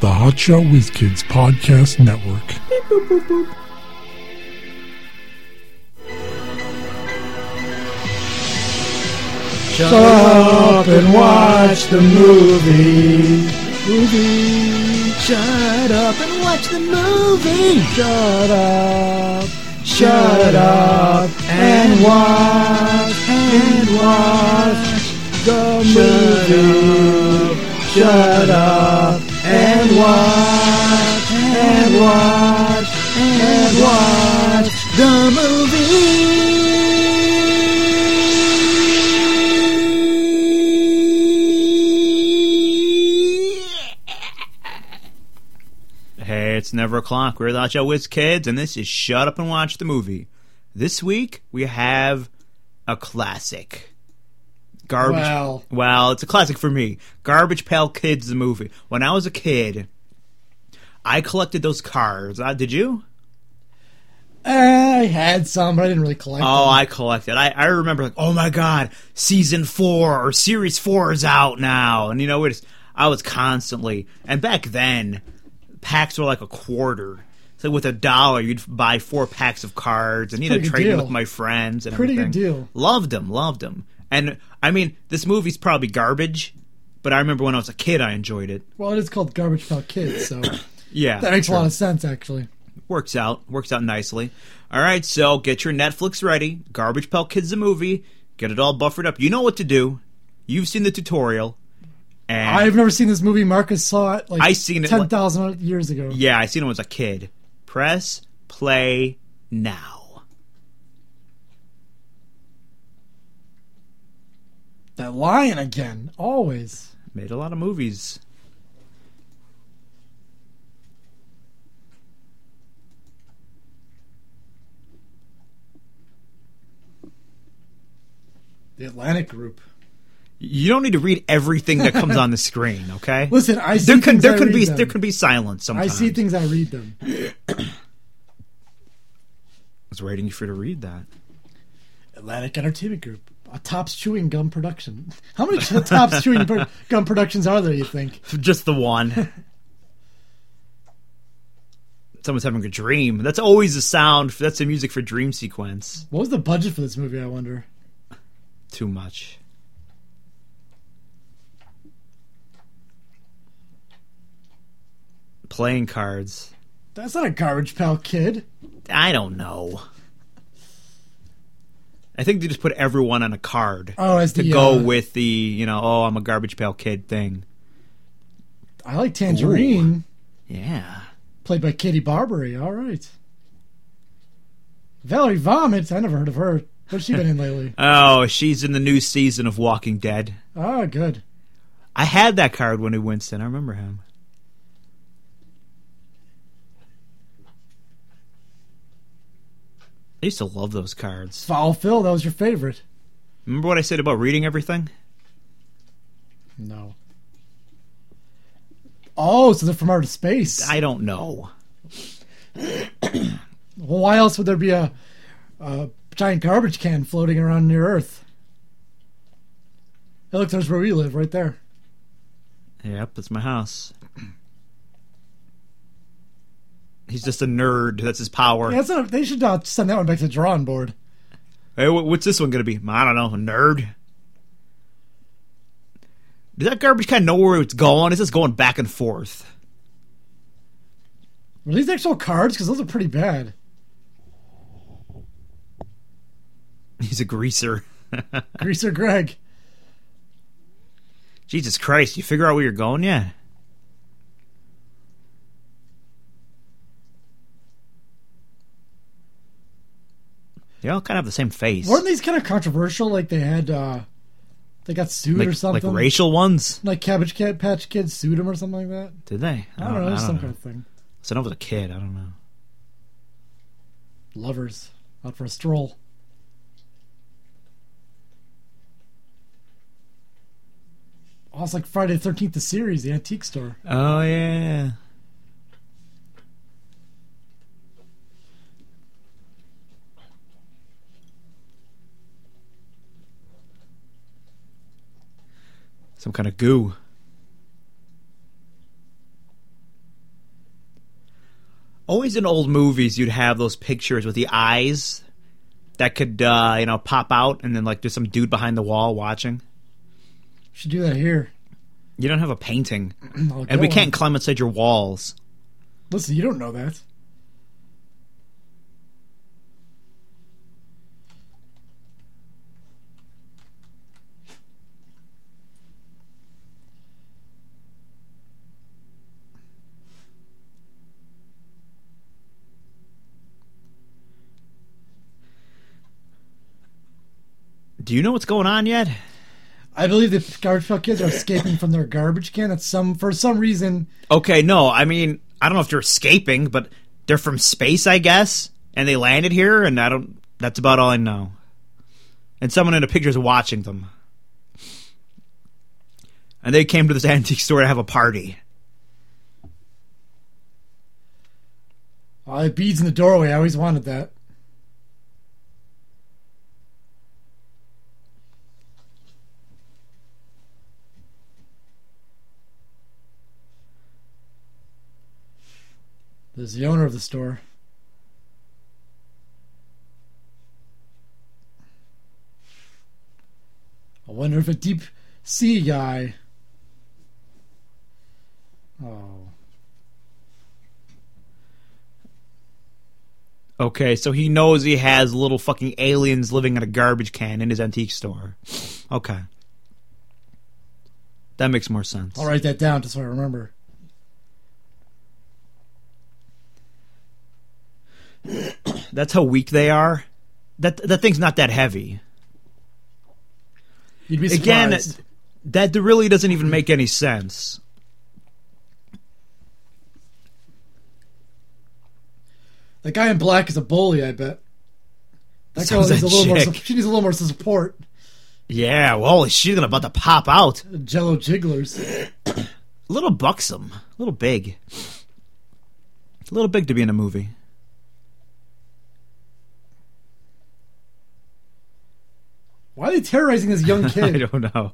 the Hotshot Whiz Kids Podcast Network. Shut up and watch the movie. Movie. Shut up and watch the movie. Shut up. Shut up and watch and watch the movie. Shut up and watch and watch and watch The movie. Hey, it's never o'clock. We're the Hot Shot Whiz Kids, and this is Shut Up and Watch the Movie. This week we have a classic. Garbage. Well. well, it's a classic for me. Garbage Pail Kids, the movie. When I was a kid, I collected those cards. Uh, did you? I had some, but I didn't really collect Oh, them. I collected. I, I remember like, oh my god, season four or series four is out now, and you know it's I was constantly and back then packs were like a quarter. So with a dollar, you'd buy four packs of cards, and you know trade them with my friends and Pretty good deal. Loved them, loved them. And I mean, this movie's probably garbage, but I remember when I was a kid, I enjoyed it. Well, it is called Garbage Pail Kids, so Yeah, that makes a lot of sense, actually. works out works out nicely all right so get your netflix ready garbage pail kids the movie get it all buffered up you know what to do you've seen the tutorial and I've never seen this movie. Marcus saw it like I seen it, ten thousand years ago. yeah i seen it when I was a kid press play now That lion again, always. made a lot of movies The Atlantic Group. you don't need to read everything that comes on the screen okay Listen, I see there can things there read be them. there can be silence sometimes. I see things. I read them. i was waiting for you to read that Atlantic Entertainment Group, a Topps Chewing Gum production. How many Topps Chewing Gum productions are there? You think? just the one. Someone's having a dream. That's always the sound. That's the music for dream sequence. What was the budget for this movie? I wonder. Too much. Playing cards. That's not a Garbage Pail Kid. I don't know. I think they just put everyone on a card Oh, as to the go uh, with the, you know, oh, I'm a garbage pail kid thing. I like Tangerine, Yeah. played by Katie Barberi. All right. Valerie Vomit. I never heard of her. What's she been in lately? Oh, she's in the new season of Walking Dead. Oh, good. I had that card when he went. Winston. I remember him. I used to love those cards. Foul Phil. That was your favorite. Remember what I said about reading everything? No. Oh, so they're from outer space. I don't know. Well, why else would there be a, a giant garbage can floating around near Earth? Hey, look, there's where we live, right there. Yep, that's my house. He's just a nerd. That's his power. Yeah, that's not, they should uh, send that one back to the drawing board. Hey, what's this one going to be? I don't know. A nerd? Does that garbage kind of know where it's going? It's just going back and forth. Were these actual cards? Because those are pretty bad. He's a greaser. Greaser Greg. Jesus Christ, you figure out where you're going yet? They all kind of have the same face. Weren't these kind of controversial? Like they had, uh they got sued like, or something. like racial ones? Like Cabbage Cat Patch Kids sued him or something like that. Did they? I don't know, I some know. kind of thing. So I was a kid. I don't know. Lovers out for a stroll. Oh, it's like Friday the Thirteenth, the series, the antique store. Oh yeah. some kind of goo. Always in old movies, you'd have those pictures with the eyes that could, uh, you know, pop out, and then like there's some dude behind the wall watching. Should do that here. You don't have a painting, and we one. can't climb inside your walls. Listen, you don't know that. Do you know what's going on yet? I believe the garbage pail kids are escaping from their garbage can. At some for some reason, Okay, no, I mean, I don't know if they're escaping, but they're from space, I guess, and they landed here, and I don't. That's about all I know. And someone in the picture is watching them, and they came to this antique store to have a party. oh, the beads in the doorway. I always wanted that. There's the owner of the store. I wonder if a deep sea guy. Oh. Okay, so he knows he has little fucking aliens living in a garbage can in his antique store. Okay. That makes more sense. I'll write that down just so I remember. That's how weak they are. That that thing's not that heavy. You'd be Again, that really doesn't even make any sense. that guy in black is a bully. I bet. That girl needs a little more. chick. su- She needs a little more support. Yeah, well, she's gonna about to pop out. Uh, Jello jigglers. A little buxom, a little big, a little big to be in a movie. Why are they terrorizing this young kid? I don't know.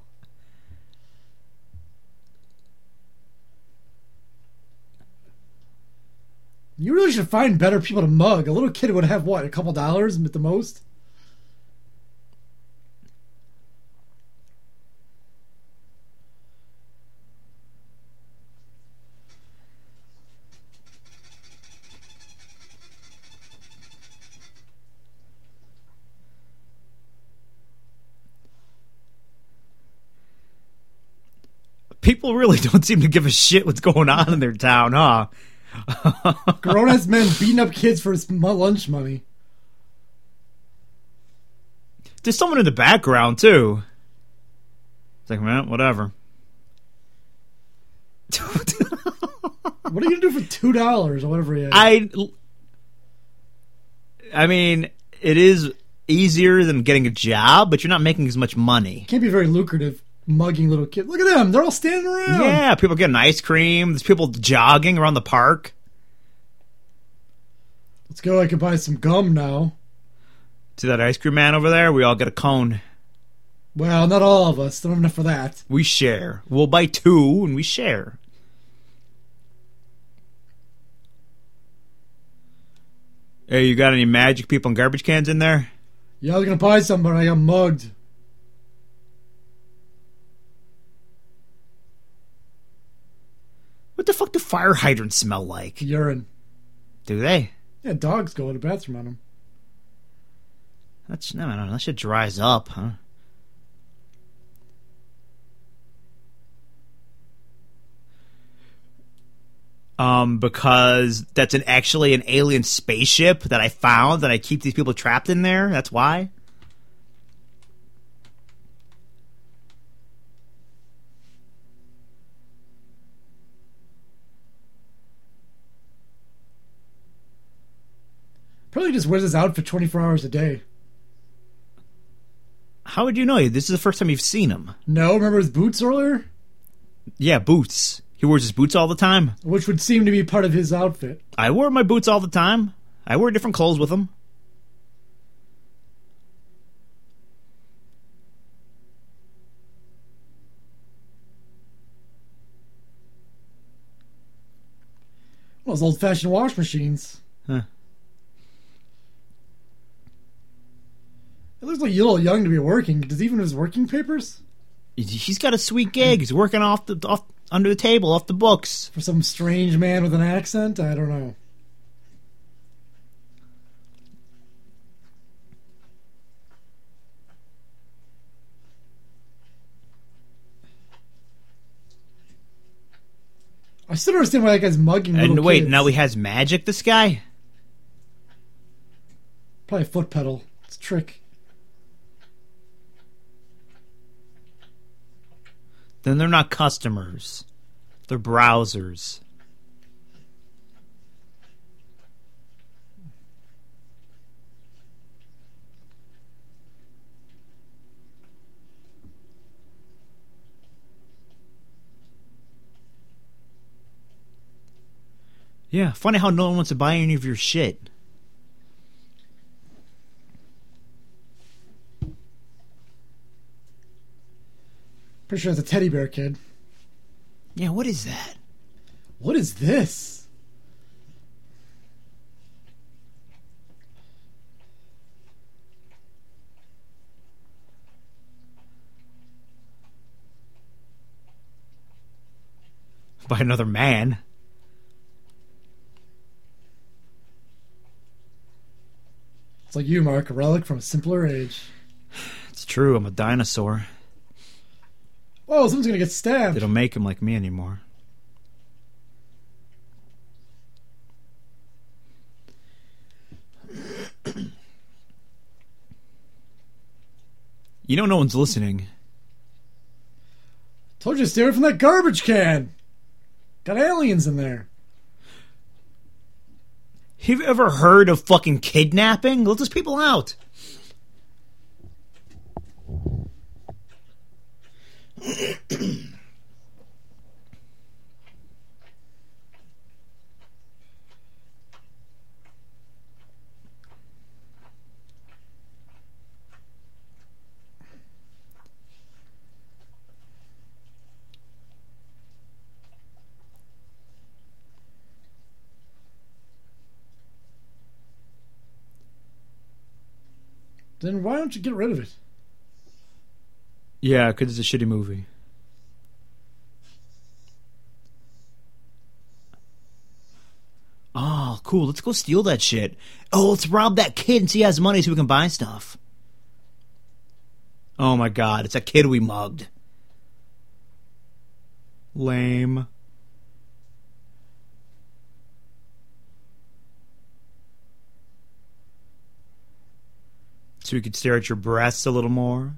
you really should find better people to mug. A little kid would have what, a couple dollars at the most. People really don't seem to give a shit what's going on in their town, huh? Grown ass men beating up kids for his lunch money. There's someone in the background too. It's like, man, whatever. What are you gonna do for two dollars or whatever? He had? I, I mean, it is easier than getting a job, but you're not making as much money. Can't be very lucrative mugging little kids. Look at them; they're all standing around. Yeah, people getting ice cream. There's people jogging around the park. Let's go. I can buy some gum now. See that ice cream man over there? We all get a cone. Well, not all of us. Don't have enough for that. We share. We'll buy two and we share. Hey, you got any magic people and garbage cans in there? Yeah, I was gonna buy some, but I got mugged. What the fuck do fire hydrants smell like? Urine. Do they? Yeah, dogs go to the bathroom on them. That's no, no, that shit dries up, huh? Um, because that's an actually an alien spaceship that I found that I keep these people trapped in there. That's why. Just wears his outfit 24 hours a day. How would you know? This is the first time you've seen him. No, remember his boots earlier? Yeah, boots. He wears his boots all the time. Which would seem to be part of his outfit. I wear my boots all the time. I wear different clothes with them. Those old fashioned wash machines. Huh. Looks like you're a little young to be working. Does he even have his working papers? He's got a sweet gig. He's working off the off under the table, off the books. For some strange man with an accent? I don't know. I still don't understand why that guy's mugging And wait, kids. now he has magic. This guy. Probably a foot pedal. It's a trick. Then they're not customers. They're browsers. Yeah, funny how no one wants to buy any of your shit. Pretty sure it's a teddy bear kid. Yeah, what is that? What is this? By another man. It's like you, Mark, a relic from a simpler age. It's true, I'm a dinosaur. Oh, someone's gonna get stabbed. Don't make him like me anymore. You know no one's listening. Told you away from that garbage can. Got aliens in there. Have you ever heard of fucking kidnapping? Let those people out. Then why don't you get rid of it? Yeah, because it's a shitty movie. Oh, cool. Let's go steal that shit. Oh, let's rob that kid and see he has money so we can buy stuff. Oh my god, it's a kid we mugged. Lame. So we could stare at your breasts a little more.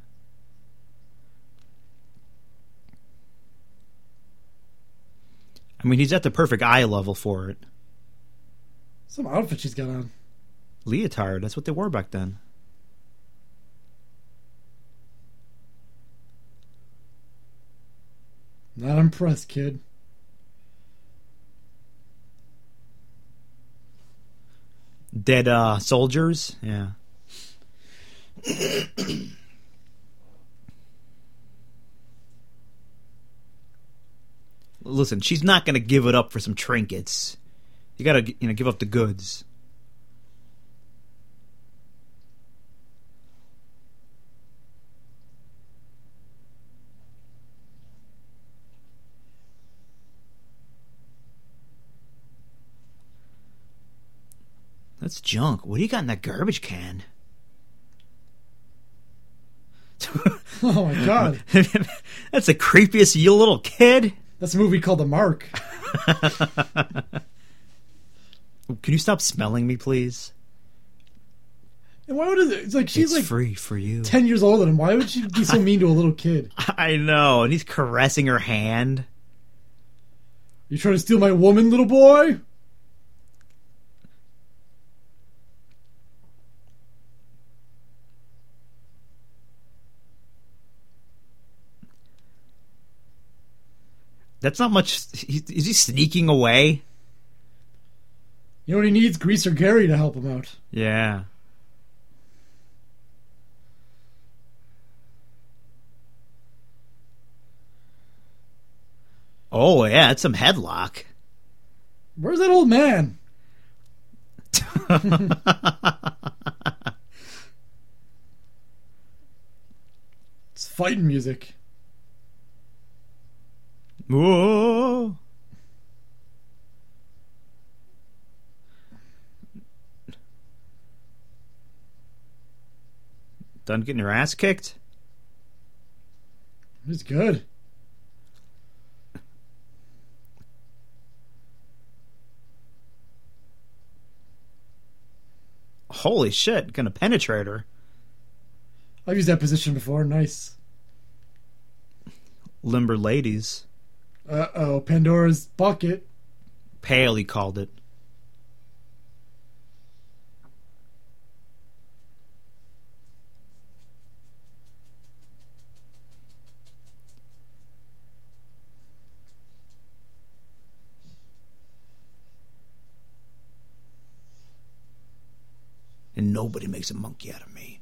I mean, he's at the perfect eye level for it. Some outfit she's got on. Leotard, that's what they wore back then. Not impressed, kid. Dead uh, soldiers? Yeah. Listen, she's not going to give it up for some trinkets. You got to, you know, give up the goods. That's junk. What do you got in that garbage can? Oh my god. That's the creepiest you little kid. That's a movie called The Mark. Can you stop smelling me, please? And why would it? It's like she's it's like free for you. ten years older than him. Why would she be so mean to a little kid? I know, and he's caressing her hand. You trying to steal my woman, little boy? That's not much. He, is he sneaking away? You know what he needs? Greaser Gary to help him out. Yeah. Oh yeah, it's some headlock. Where's that old man? it's fighting music. Whoa. Done getting your ass kicked? It's good. Holy shit, gonna penetrate her. I've used that position before. Nice. Limber ladies. Uh oh, Pandora's bucket. Pale, he called it. And nobody makes a monkey out of me.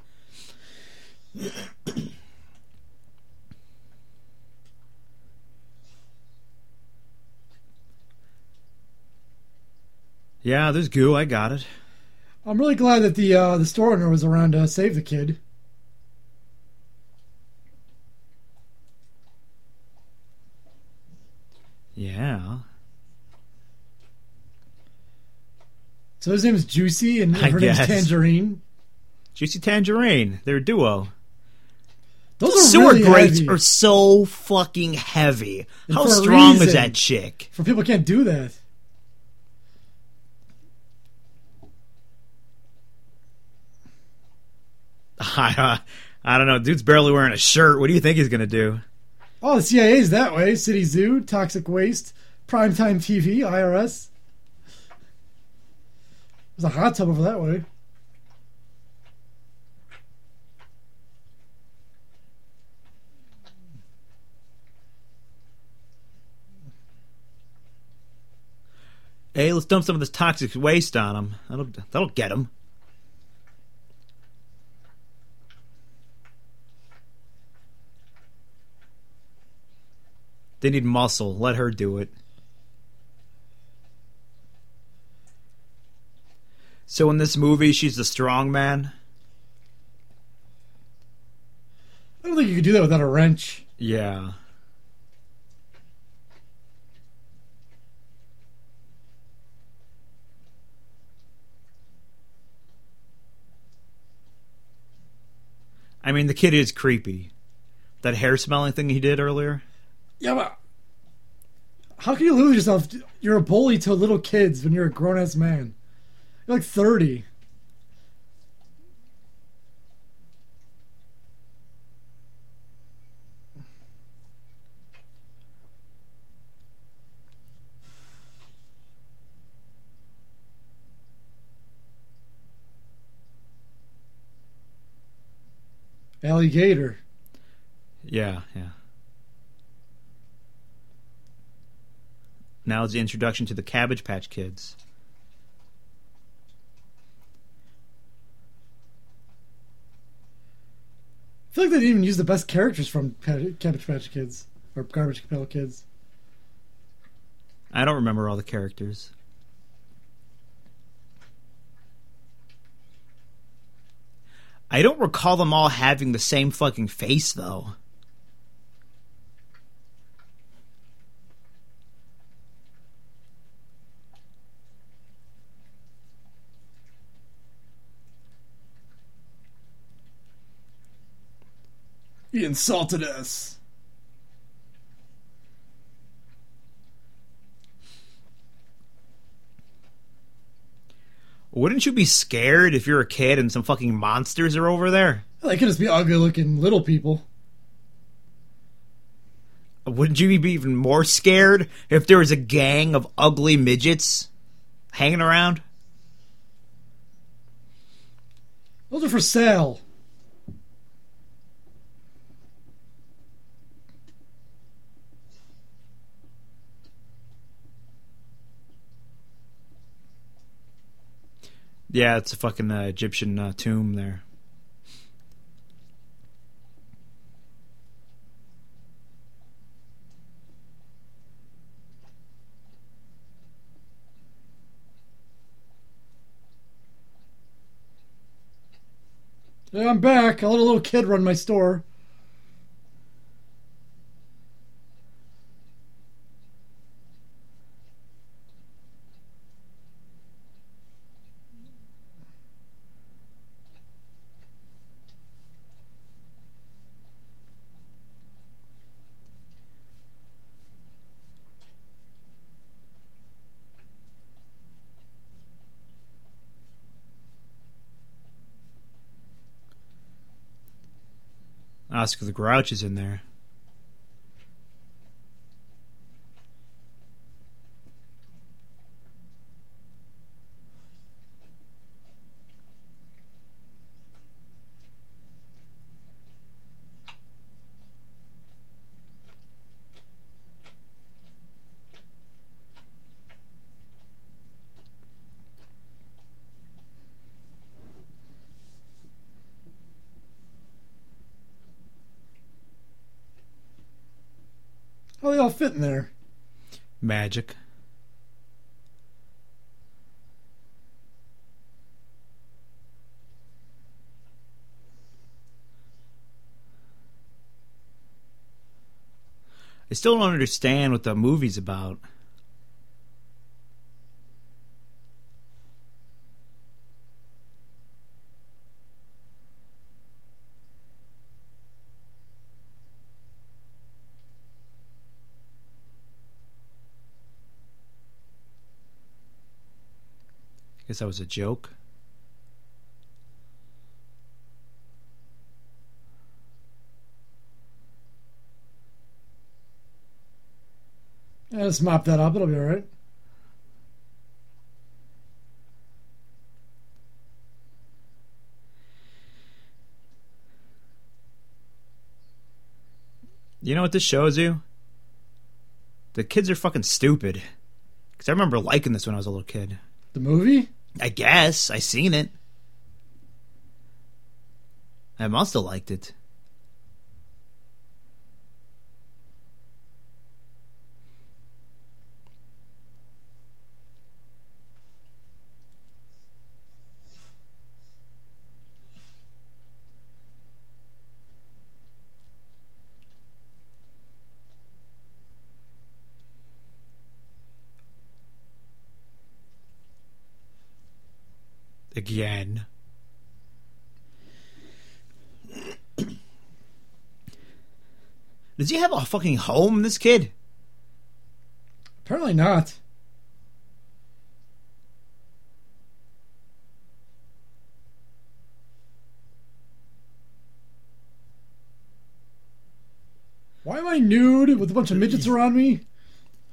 Yeah, there's goo. I got it. I'm really glad that the uh, the store owner was around to save the kid. Yeah. So his name is Juicy, and I her name's guess. Tangerine. Juicy Tangerine. They're a duo. Those sewer really grates heavy. are so fucking heavy. And How strong is that chick? for people can't do that. I, uh, I don't know. Dude's barely wearing a shirt. What do you think he's gonna do? Oh, the CIA's that way. City Zoo, Toxic Waste, Primetime TV, IRS. There's a hot tub over that way. Hey, let's dump some of this toxic waste on him. That'll that'll get him. They need muscle. Let her do it. So in this movie, she's the strong man. I don't think you could do that without a wrench. Yeah. I mean, the kid is creepy. That hair smelling thing he did earlier. Yeah, but how can you lose yourself? You're a bully to little kids when you're a grown ass man. You're like 30. Alligator. Yeah, yeah. Now is the introduction to the Cabbage Patch Kids. I feel like they didn't even use the best characters from Cabbage Patch Kids or Garbage Pail Kids. I don't remember all the characters. I don't recall them all having the same fucking face, though. Insulted us. Wouldn't you be scared if you're a kid and some fucking monsters are over there? They could just be ugly looking little people. Wouldn't you be even more scared if there was a gang of ugly midgets hanging around? Those are for sale. Yeah, it's a fucking uh, Egyptian uh, tomb there. I'm back. I let a little kid run my store. Oscar the Grouch is in there. Fit in there? Magic. I still don't understand what the movie's about. Guess that was a joke. Yeah, let's mop that up. It'll be all right. You know what this shows you? The kids are fucking stupid. Because I remember liking this when I was a little kid. The movie? I guess. I seen it. I must have liked it. Again. Does he have a fucking home, this kid? Apparently not. Why am I nude with a bunch of midgets around me?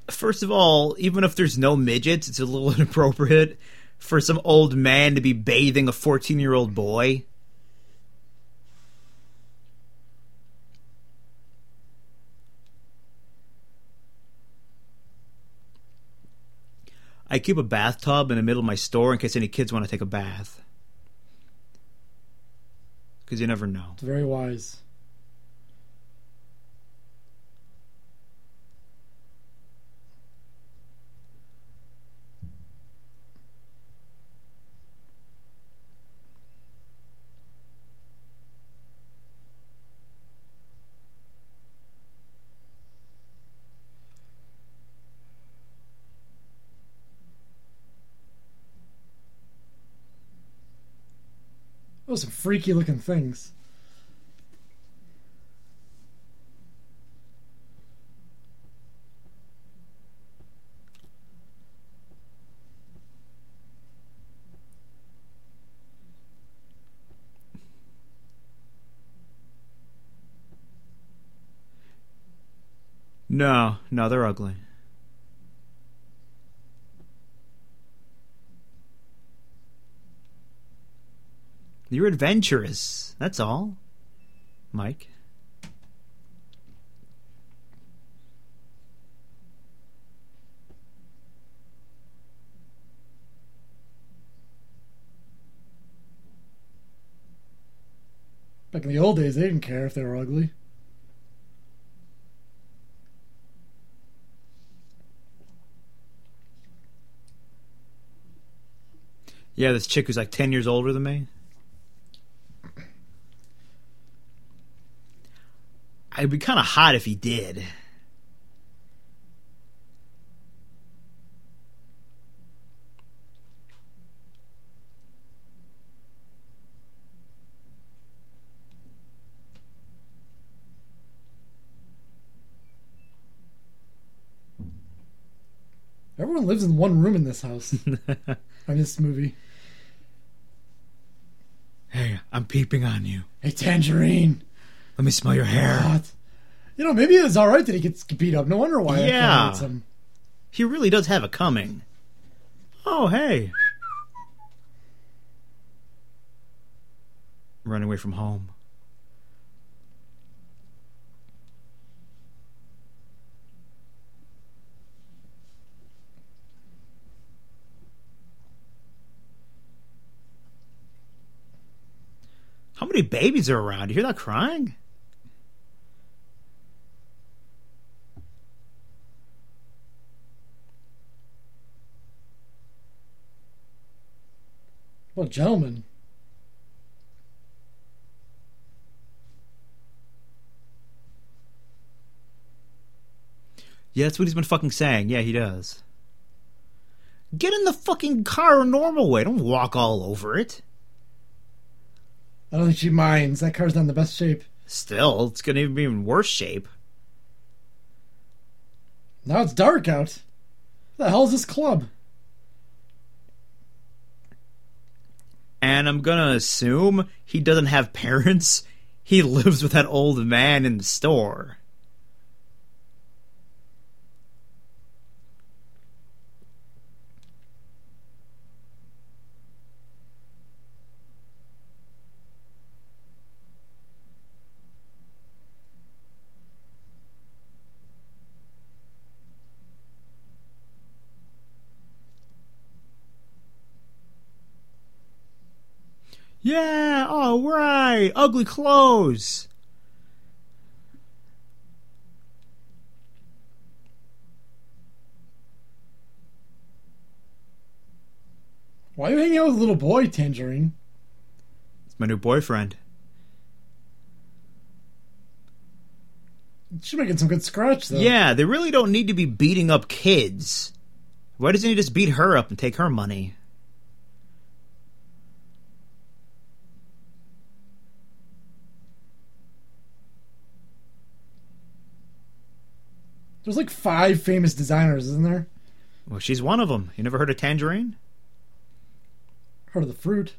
First of all, even if there's no midgets, it's a little inappropriate for some old man to be bathing a 14 year old boy. I keep a bathtub in the middle of my store in case any kids want to take a bath. Because you never know. It's very wise. Those some freaky looking things. No, no, they're ugly. You're adventurous. That's all, Mike. Back in the old days, they didn't care if they were ugly. Yeah, this chick who's like 10 years older than me. It'd be kind of hot if he did. Everyone lives in one room in this house. in this movie. Hey, I'm peeping on you. Hey, Tangerine. Let me smell your hair. You know, maybe it's all right that he gets beat up. No wonder why. Yeah. He really does have it coming. Oh, hey. Run away from home. How many babies are around? You hear that crying? Well, gentlemen. Yeah, that's what he's been fucking saying. Yeah, he does. Get in the fucking car a normal way. Don't walk all over it. I don't think she minds. That car's not in the best shape. Still, it's gonna be in worse shape. Now it's dark out. What the hell is this club? And I'm gonna assume he doesn't have parents. He lives with that old man in the store. Yeah, all right. Ugly clothes. Why are you hanging out with a little boy, Tangerine? It's my new boyfriend. She's making some good scratch, though. Yeah, they really don't need to be beating up kids. Why doesn't he just beat her up and take her money? There's like five famous designers, isn't there? Well, she's one of them. You never heard of Tangerine? Heard of the fruit.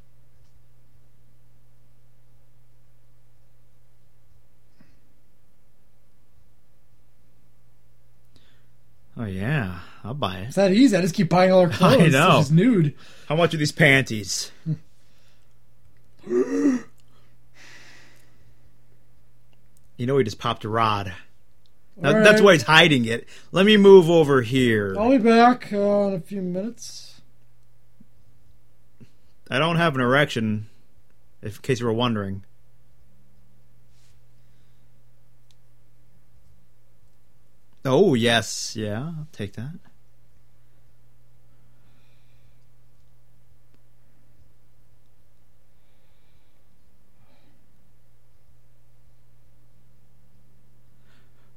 Oh yeah, I'll buy it. It's that easy. I just keep buying all her clothes. I know. She's nude. How much are these panties? you know he just popped a rod. Now, All That's why he's hiding it. Let me move over here. I'll be back uh, in a few minutes. I don't have an erection, if, in case you were wondering. Oh, yes. Yeah, I'll take that.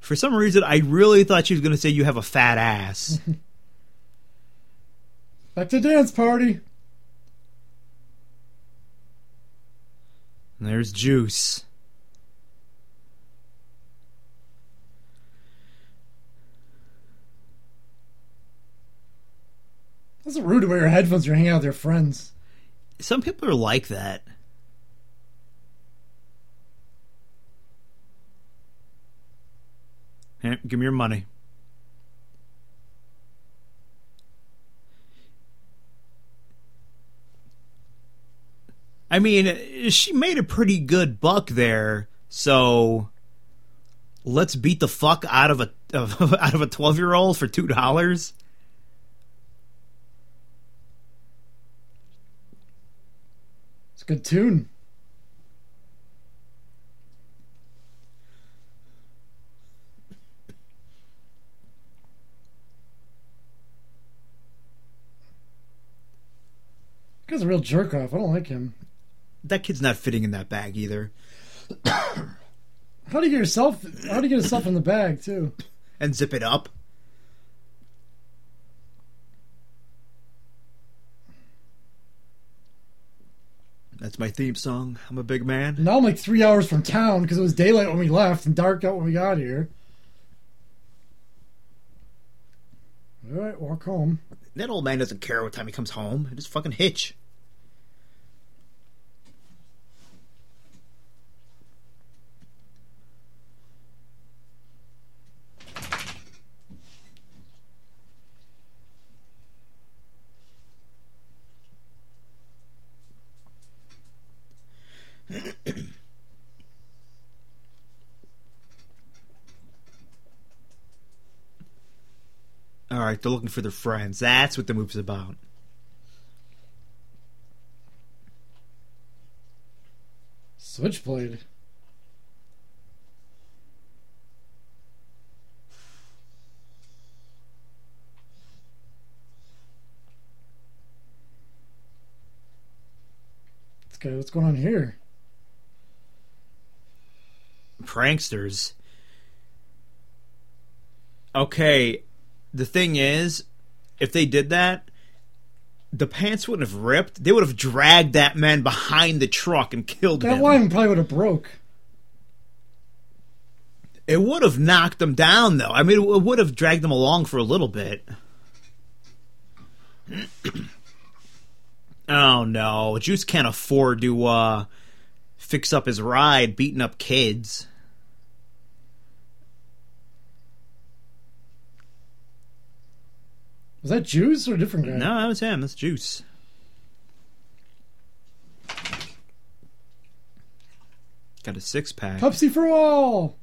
For some reason, I really thought she was going to say you have a fat ass. Back to dance party. And there's Juice. That's rude to wear your headphones. You're hanging out with your friends. Some people are like that. Here, give me your money. I mean, she made a pretty good buck there, so let's beat the fuck out of a of, out of a twelve year old for two dollars. It's a good tune. Guy's a real jerk off. I don't like him. That kid's not fitting in that bag either. How do you get yourself? How do you get yourself in the bag too? and zip it up. That's my theme song. I'm a big man. Now I'm like three hours from town because it was daylight when we left and dark out when we got here. All right, walk home. That old man doesn't care what time he comes home. Just fucking hitch. They're looking for their friends. That's what the movie's about. Switchblade. Guy, what's going on here? pranksters. Okay, the thing is, if they did that, the pants wouldn't have ripped. They would have dragged that man behind the truck and killed That him. That line probably would have broke. It would have knocked them down, though. I mean, it would have dragged them along for a little bit. oh no, Juice can't afford to uh, fix up his ride, beating up kids. Was that Juice or a different guy? No, that was him. That's Juice. Got a six pack. Pepsi for all.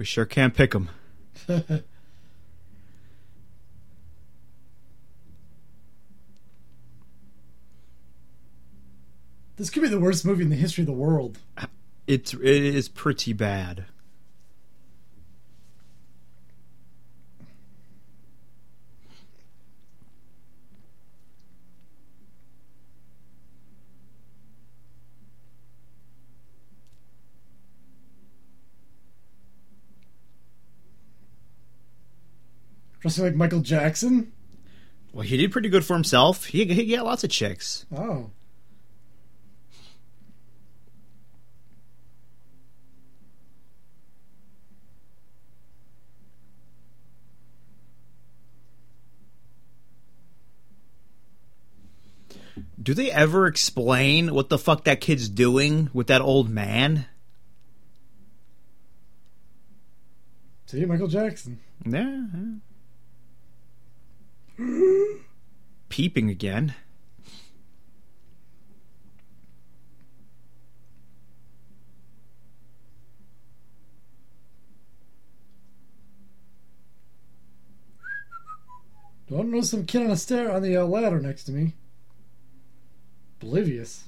We sure can't pick him. This could be the worst movie in the history of the world. It's it is pretty bad. Dressing like Michael Jackson. Well, he did pretty good for himself. He he got lots of chicks. Oh. Do they ever explain what the fuck that kid's doing with that old man? See, Michael Jackson. Yeah. yeah. Peeping again. Don't know some kid on a stair on the uh, ladder next to me. Oblivious.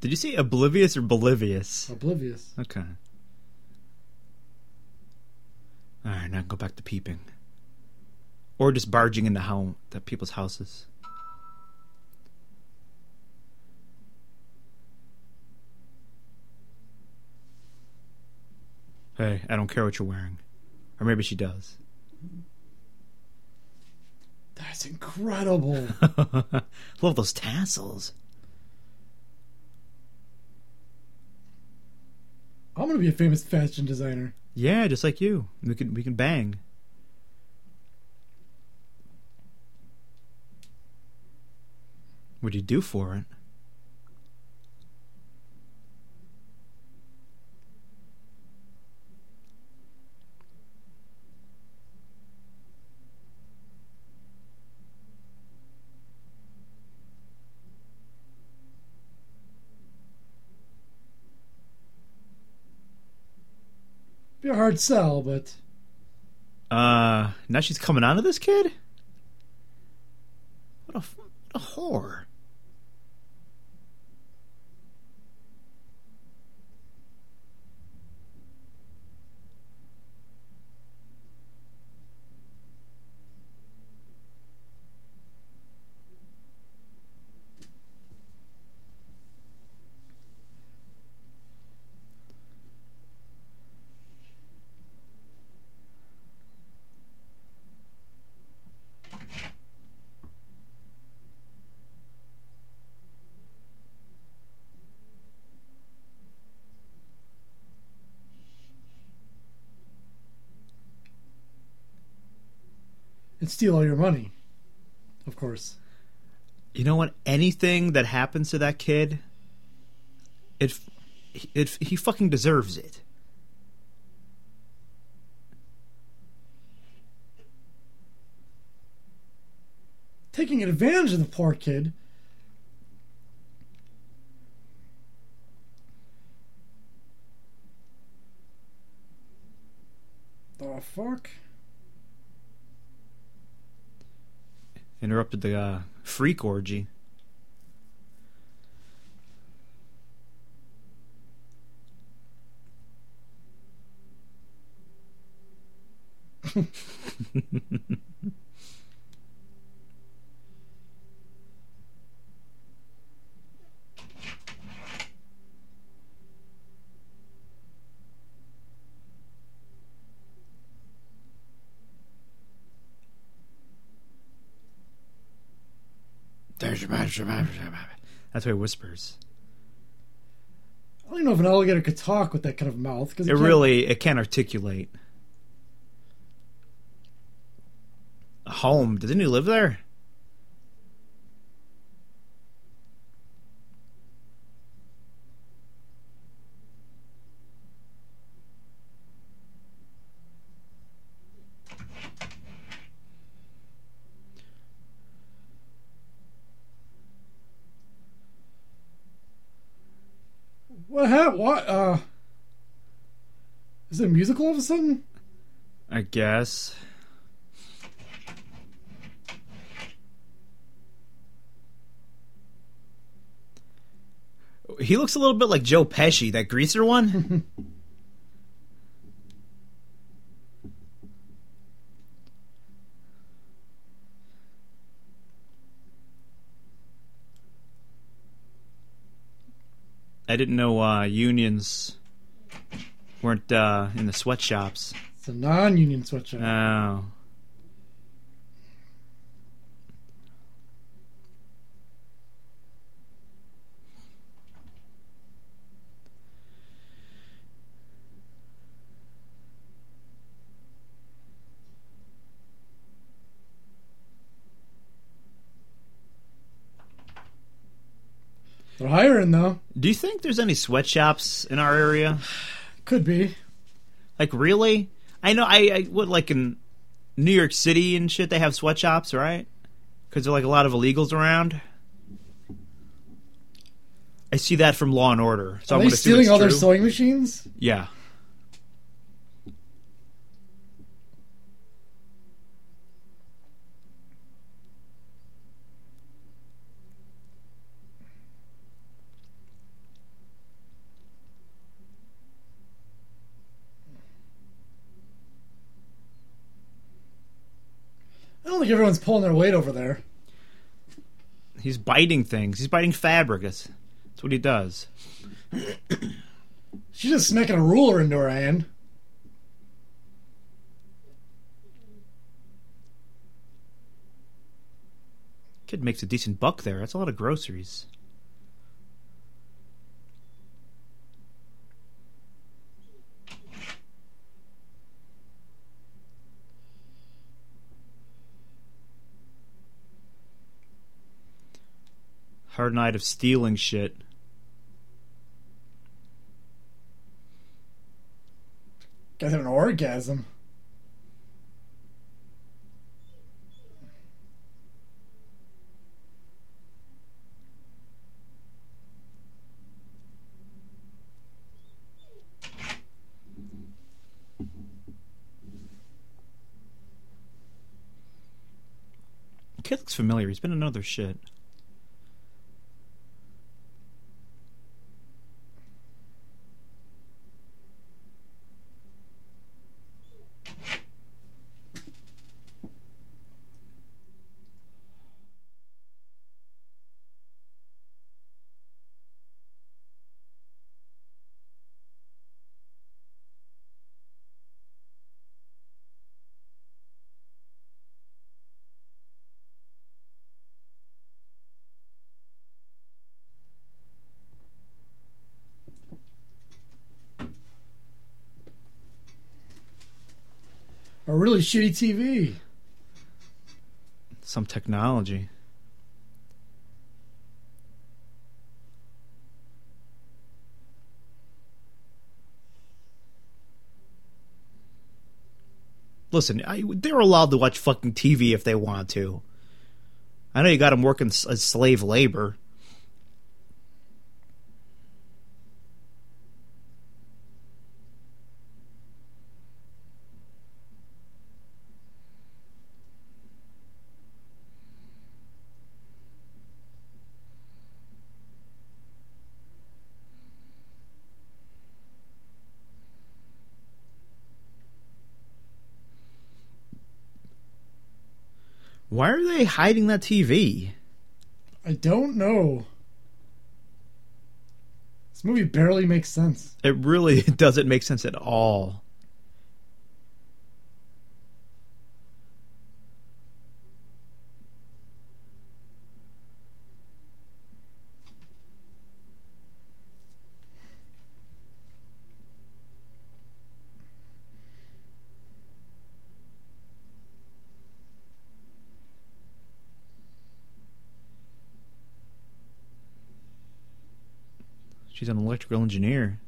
Did you say oblivious or bolivious? Oblivious. Okay. All right, now go back to peeping, or just barging into how the people's houses. Hey, I don't care what you're wearing, or maybe she does. That's incredible. Love those tassels. I'm gonna be a famous fashion designer. Yeah, just like you. We can we can bang. What'd you do for it? Be a hard sell, but Uh, now she's coming on to this kid? What a, what a whore. Steal all your money. Of course. You know what? Anything that happens to that kid, it, it, he fucking deserves it. Taking advantage of the poor kid. The fuck? Interrupted the uh, freak orgy. That's why he whispers. I don't even know if an alligator could talk with that kind of mouth. Because It really it can't articulate. A home? Doesn't he live there? What happened? What? Uh, is it a musical all of a sudden? I guess. He looks a little bit like Joe Pesci, that greaser one. I didn't know uh, unions weren't uh, in the sweatshops. It's a non-union sweatshop. Oh. They're hiring though. Do you think there's any sweatshops in our area? Could be. Like really? I know I, I what like in New York City and shit they have sweatshops, right? Because there are like a lot of illegals around. I see that from Law and Order, so Are I'm they going to assume stealing all their sewing machines? yeah. Think everyone's pulling their weight over there. He's biting things. He's biting fabric. That's, that's what he does. She's just smacking a ruler into her hand. Kid makes a decent buck there. That's a lot of groceries. Hard night of stealing shit. Guys have an orgasm. Kid looks familiar. He's been in other shit. A really shitty TV. Some technology. Listen, I, they're allowed to watch fucking TV if they want to. I know you got them working as slave labor. Why are they hiding that TV? I don't know. This movie barely makes sense. It really doesn't make sense at all. An electrical engineer.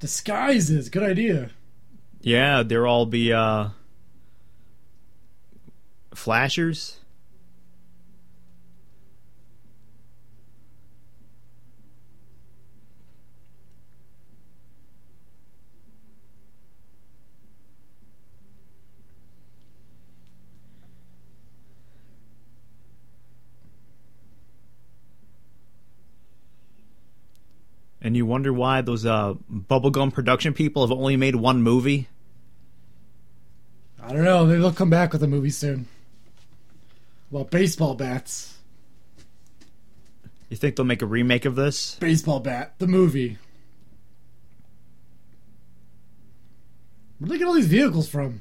Disguises, good idea. Yeah, they'll all be uh flashers. Wonder why those uh, bubblegum production people have only made one movie? I don't know. Maybe they'll come back with a movie soon. Well, baseball bats. You think they'll make a remake of this? Baseball bat, the movie. Where do they get all these vehicles from?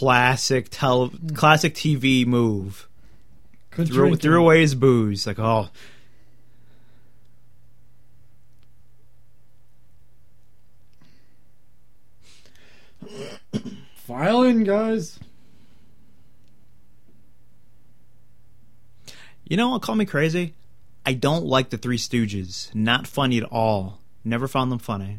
Classic tel- classic TV move. Threw, drinking. threw away his booze. Like, oh, File in, guys. you know what? Call me crazy. I don't like the Three Stooges. Not funny at all. Never found them funny.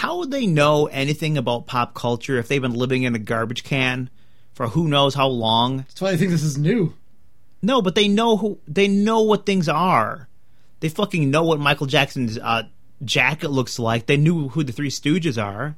How would they know anything about pop culture if they've been living in a garbage can for who knows how long? That's why I think this is new. No, but they know who they know what things are. They fucking know what Michael Jackson's uh, jacket looks like. They knew who the Three Stooges are.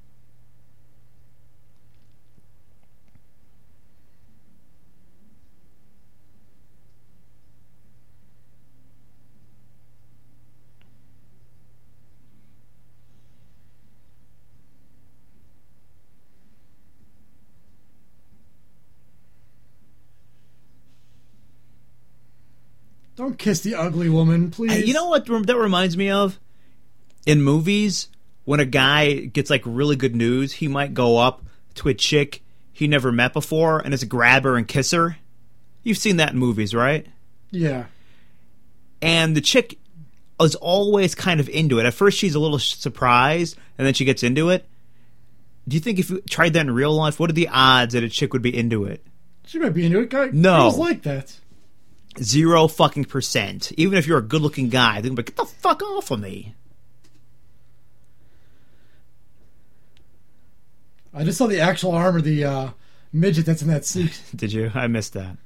Kiss the ugly woman, please. You know what that reminds me of? In movies, when a guy gets like really good news, he might go up to a chick he never met before and just grab her and kiss her. You've seen that in movies, right? Yeah. And the chick is always kind of into it. At first, she's a little surprised, and then she gets into it. Do you think if you tried that in real life, what are the odds that a chick would be into it? She might be into it. Guy, No. Girls like that. Zero fucking percent. Even if you're a good looking guy, they're gonna be like, get the fuck off of me. I just saw the actual arm of the uh, midget that's in that suit. Did you? I missed that.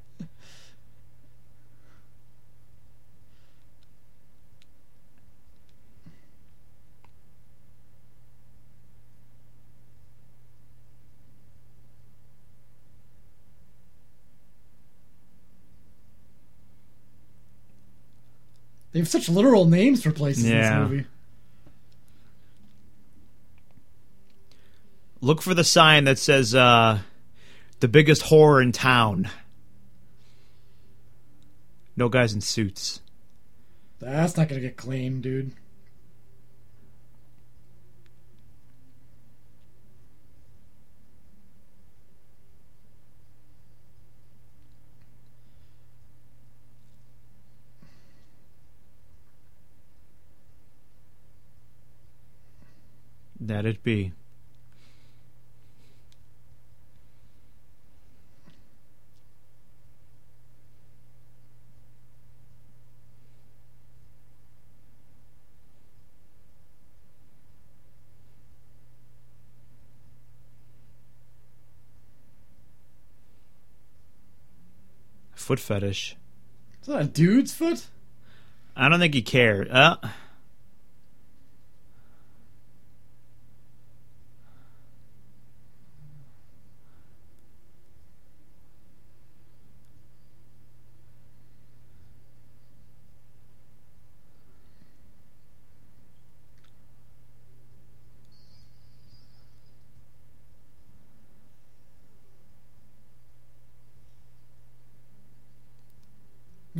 They have such literal names for places in Yeah. this movie. Look for the sign that says, uh, the biggest horror in town. No guys in suits. That's not gonna get clean, dude. That it be. Foot fetish. Is that a dude's foot? I don't think he cared. Uh,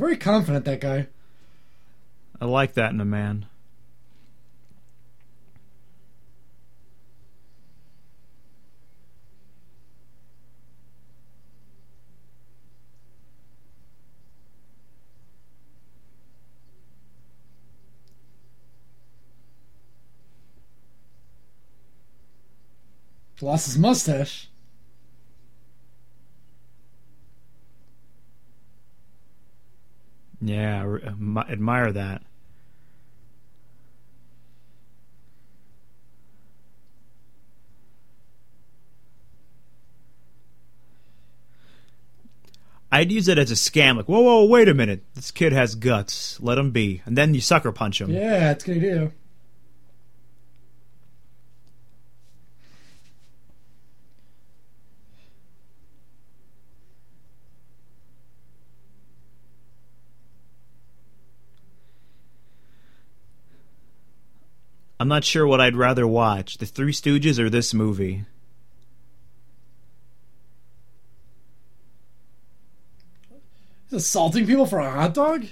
Very confident, that guy. I like that in a man. Lost his mustache. Yeah, admire that. I'd use it as a scam, like, whoa, whoa, wait a minute. This kid has guts. Let him be. And then you sucker punch him. Yeah, that's a good idea. I'm not sure what I'd rather watch The Three Stooges or this movie. Assaulting people for a hot dog?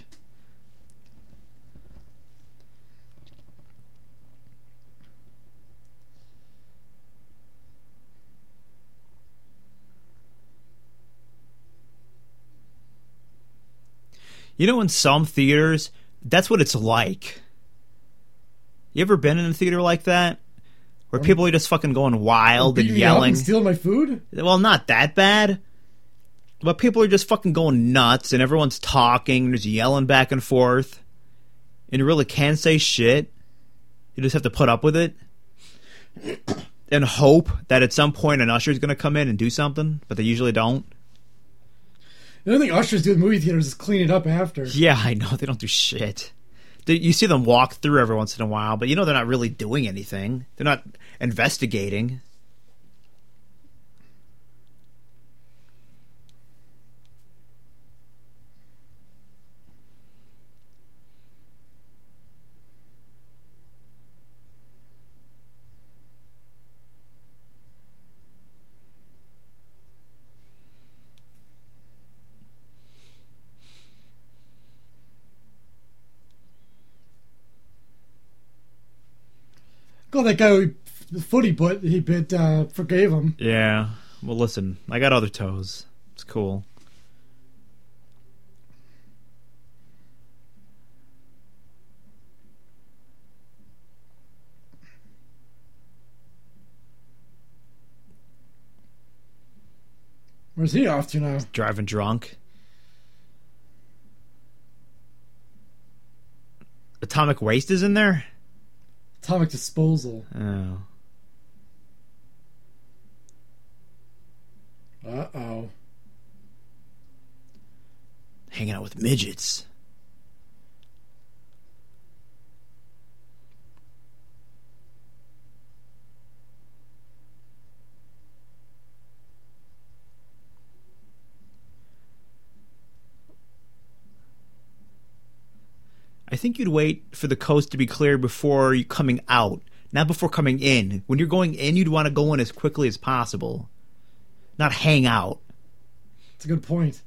You know, in some theaters, that's what it's like. You ever been in a theater like that? Where um, people are just fucking going wild and Beating me up yelling? and stealing my food? Well, not that bad. But people are just fucking going nuts and everyone's talking and just yelling back and forth. And you really can't say shit. You just have to put up with it. And hope that at some point an usher is going to come in and do something, but they usually don't. The only thing ushers do in movie theaters is clean it up after. Yeah, I know. They don't do shit. You see them walk through every once in a while, but you know they're not really doing anything. They're not investigating. Glad that guy the foot he bit, he bit uh, forgave him. Yeah. Well, listen, I got other toes. It's cool. Where's he off to now? Driving drunk. Atomic waste is in there? Atomic disposal. Oh. Uh oh. Hanging out with midgets. I think you'd wait for the coast to be clear before you coming out, not before coming in. When you're going in, you'd want to go in as quickly as possible, not hang out. It's a good point.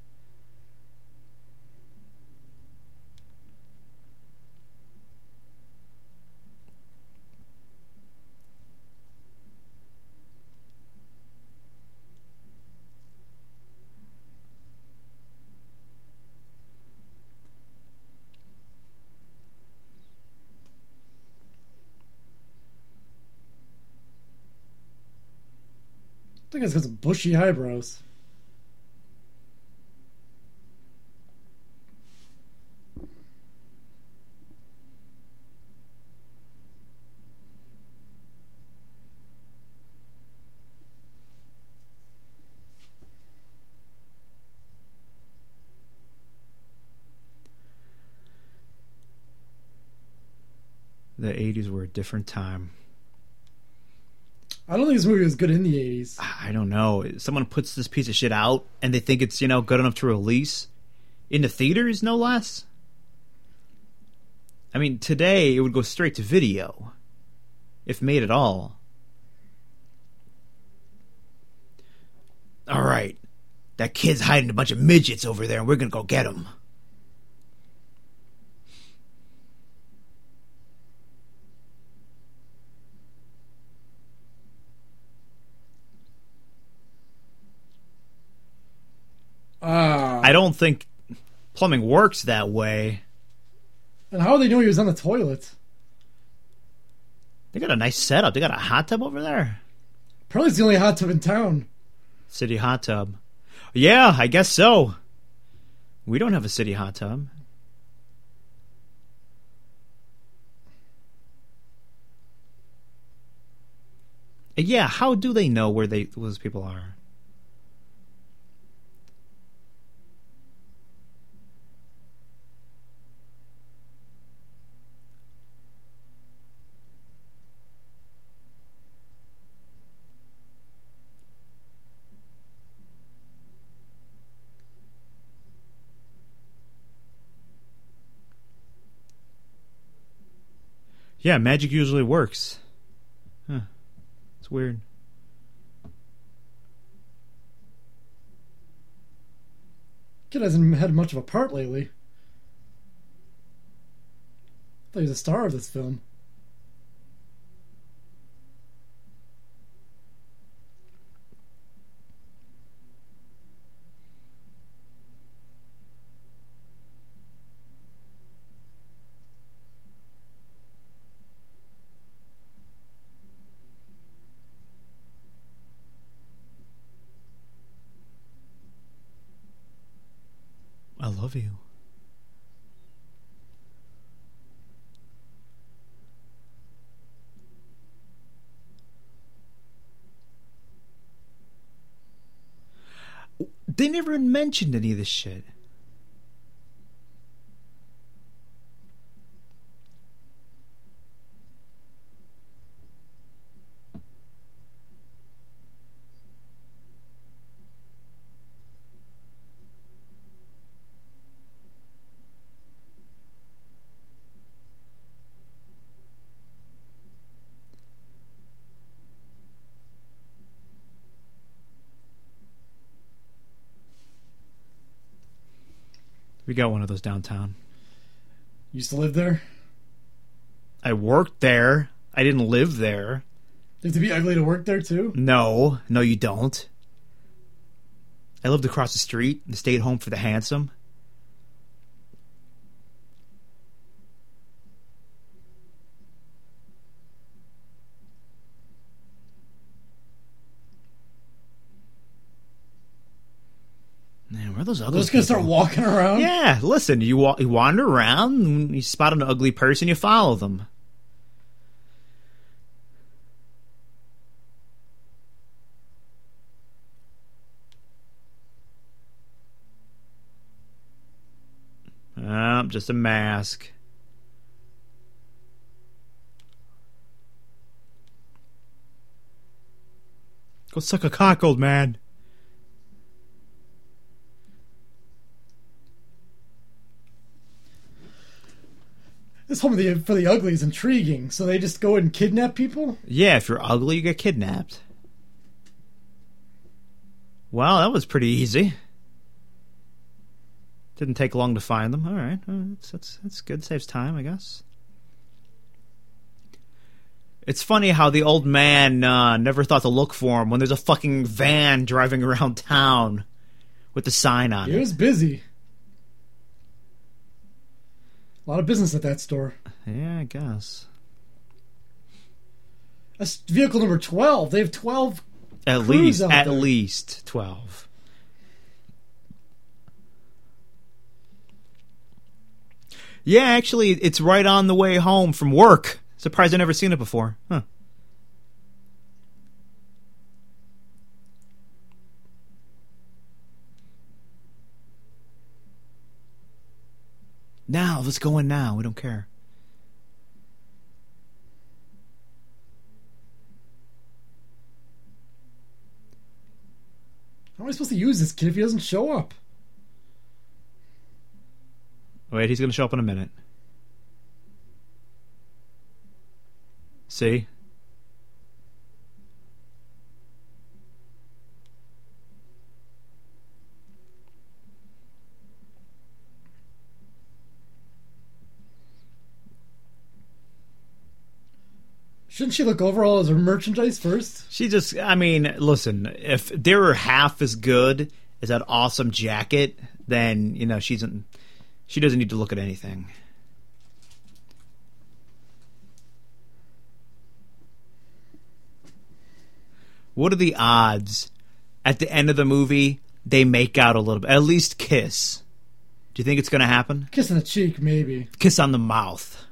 Think it's bushy eyebrows. The 80s were a different time. I don't think this movie was good in the 80s. I don't know. Someone puts this piece of shit out and they think it's, you know, good enough to release in the theaters, no less. I mean, today it would go straight to video, if made at all. All right, that kid's hiding a bunch of midgets over there, and we're gonna go get him. Ah. I don't think plumbing works that way. and how do they know he was on the toilet? They got a nice setup. They got a hot tub over there. Probably it's the only hot tub in town. City hot tub. Yeah, I guess so. We don't have a city hot tub. Yeah, how do they know where they those people are? Yeah, magic usually works. Huh. It's weird. Kid hasn't had much of a part lately. I thought he was a star of this film. I love you. They never mentioned any of this shit. We got one of those downtown. Used to live there. I worked there. I didn't live there. You have to be ugly to work there too. No, no, you don't. I lived across the street and stayed home for the handsome. Those They're ugly just gonna start walking around. Yeah, listen, you, wa- you wander around, you spot an ugly person, you follow them. Ah, just a mask. Go suck a cock, old man. This home of the, for the ugly is intriguing. So they just go and kidnap people. Yeah, if you're ugly, you get kidnapped. Well, that was pretty easy. Didn't take long to find them. All right, that's that's that's good. Saves time, I guess. It's funny how the old man uh, never thought to look for him when there's a fucking van driving around town with the sign on it. He it. was busy. A lot of business at that store. Yeah, I guess. That's vehicle number twelve. They have twelve. At Crews least, at there. least twelve. Yeah, actually, it's right on the way home from work. Surprised I've never seen it before. Huh. Now, let's go in now. We don't care. How am I supposed to use this kid if he doesn't show up? Wait, he's going to show up in a minute. See? Shouldn't she look over all of her merchandise first? She just, I mean, listen, if they were half as good as that awesome jacket, then, you know, she's, in, she doesn't need to look at anything. What are the odds at the end of the movie they make out a little bit? At least kiss. Do you think it's going to happen? Kiss on the cheek, maybe. Kiss on the mouth.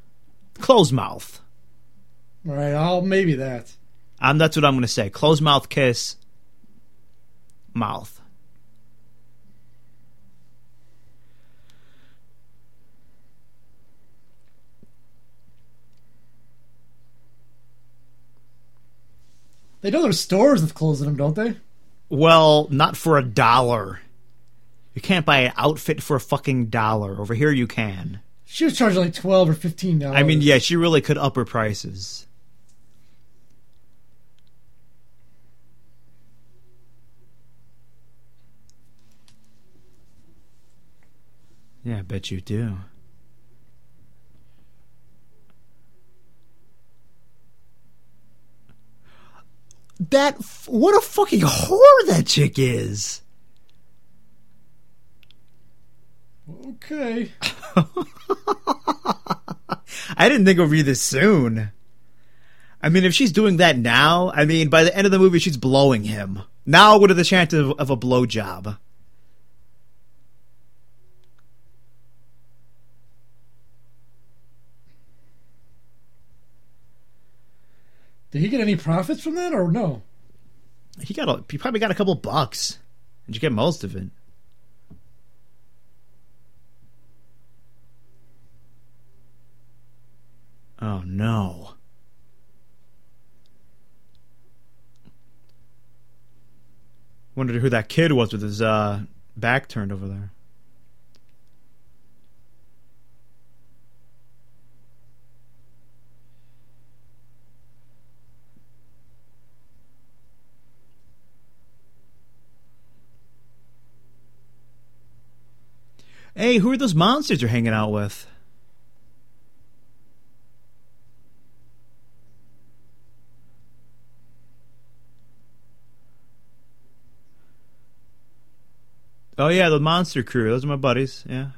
Closed mouth. All right, I'll maybe that. Um, that's what I'm going to say. Closed mouth kiss. Mouth. They know there's stores with clothes in them, don't they? Well, not for a dollar. You can't buy an outfit for a fucking dollar. Over here, you can. She was charging like twelve or fifteen dollars. I mean, yeah, she really could up her prices. Yeah, I bet you do. That what a fucking whore that chick is. Okay. I didn't think it would be this soon. I mean, if she's doing that now, I mean, by the end of the movie, she's blowing him. Now, what are the chances of, of a blowjob? Did he get any profits from that or no? He got a, he probably got a couple bucks. Did you get most of it? Oh no. Wondered who that kid was with his uh, back turned over there. Hey, who are those monsters you're hanging out with? Oh yeah, the monster crew. Those are my buddies. Yeah.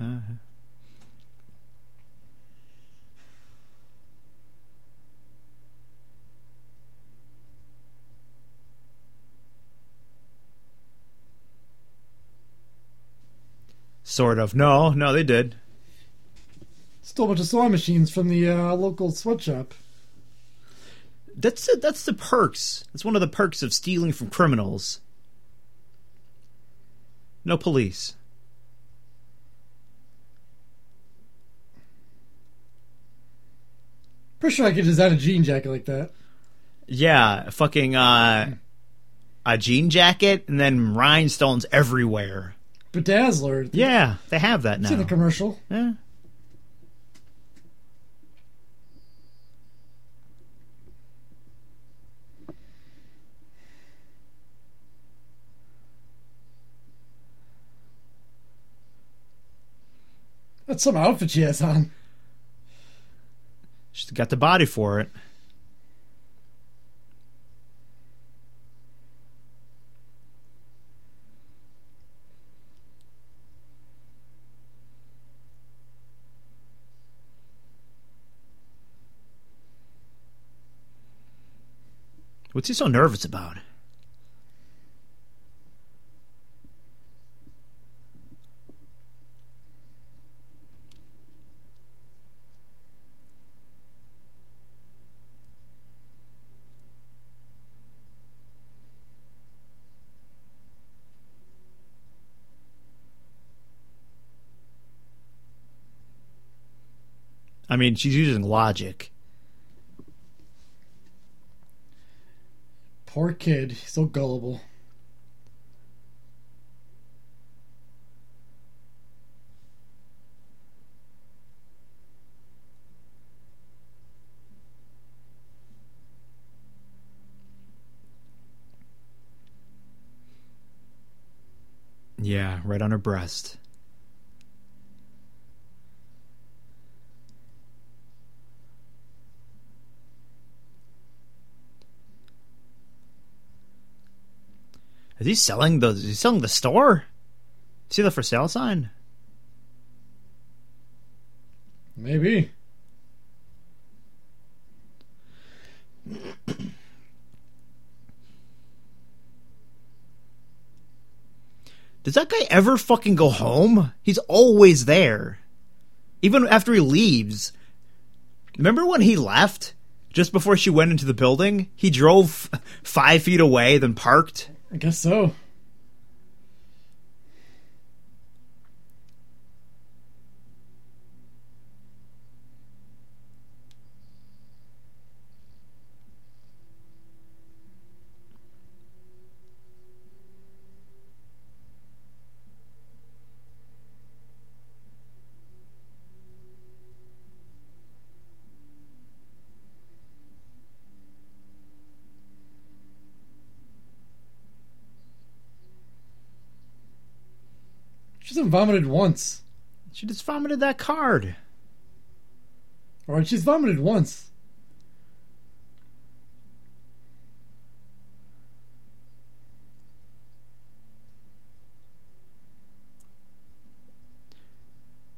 Sort of. No, no, they did. Stole a bunch of sewing machines from the uh, local sweatshop. That's that's the perks. That's one of the perks of stealing from criminals. No police. Pretty sure I could design a jean jacket like that. Yeah, fucking uh, a jean jacket and then rhinestones everywhere. Bedazzler. Yeah, they have that It's in the commercial. Yeah. That's some outfit she has on. She's got the body for it. What's he so nervous about? I mean, she's using logic. Poor kid. He's so gullible. Yeah, right on her breast. Is he selling the? Is he selling the store? See the for sale sign? Maybe. Does that guy ever fucking go home? He's always there, even after he leaves. Remember when he left just before she went into the building? He drove five feet away, then parked. I guess so. Hasn't vomited once. She just vomited that card. Alright, she's vomited once.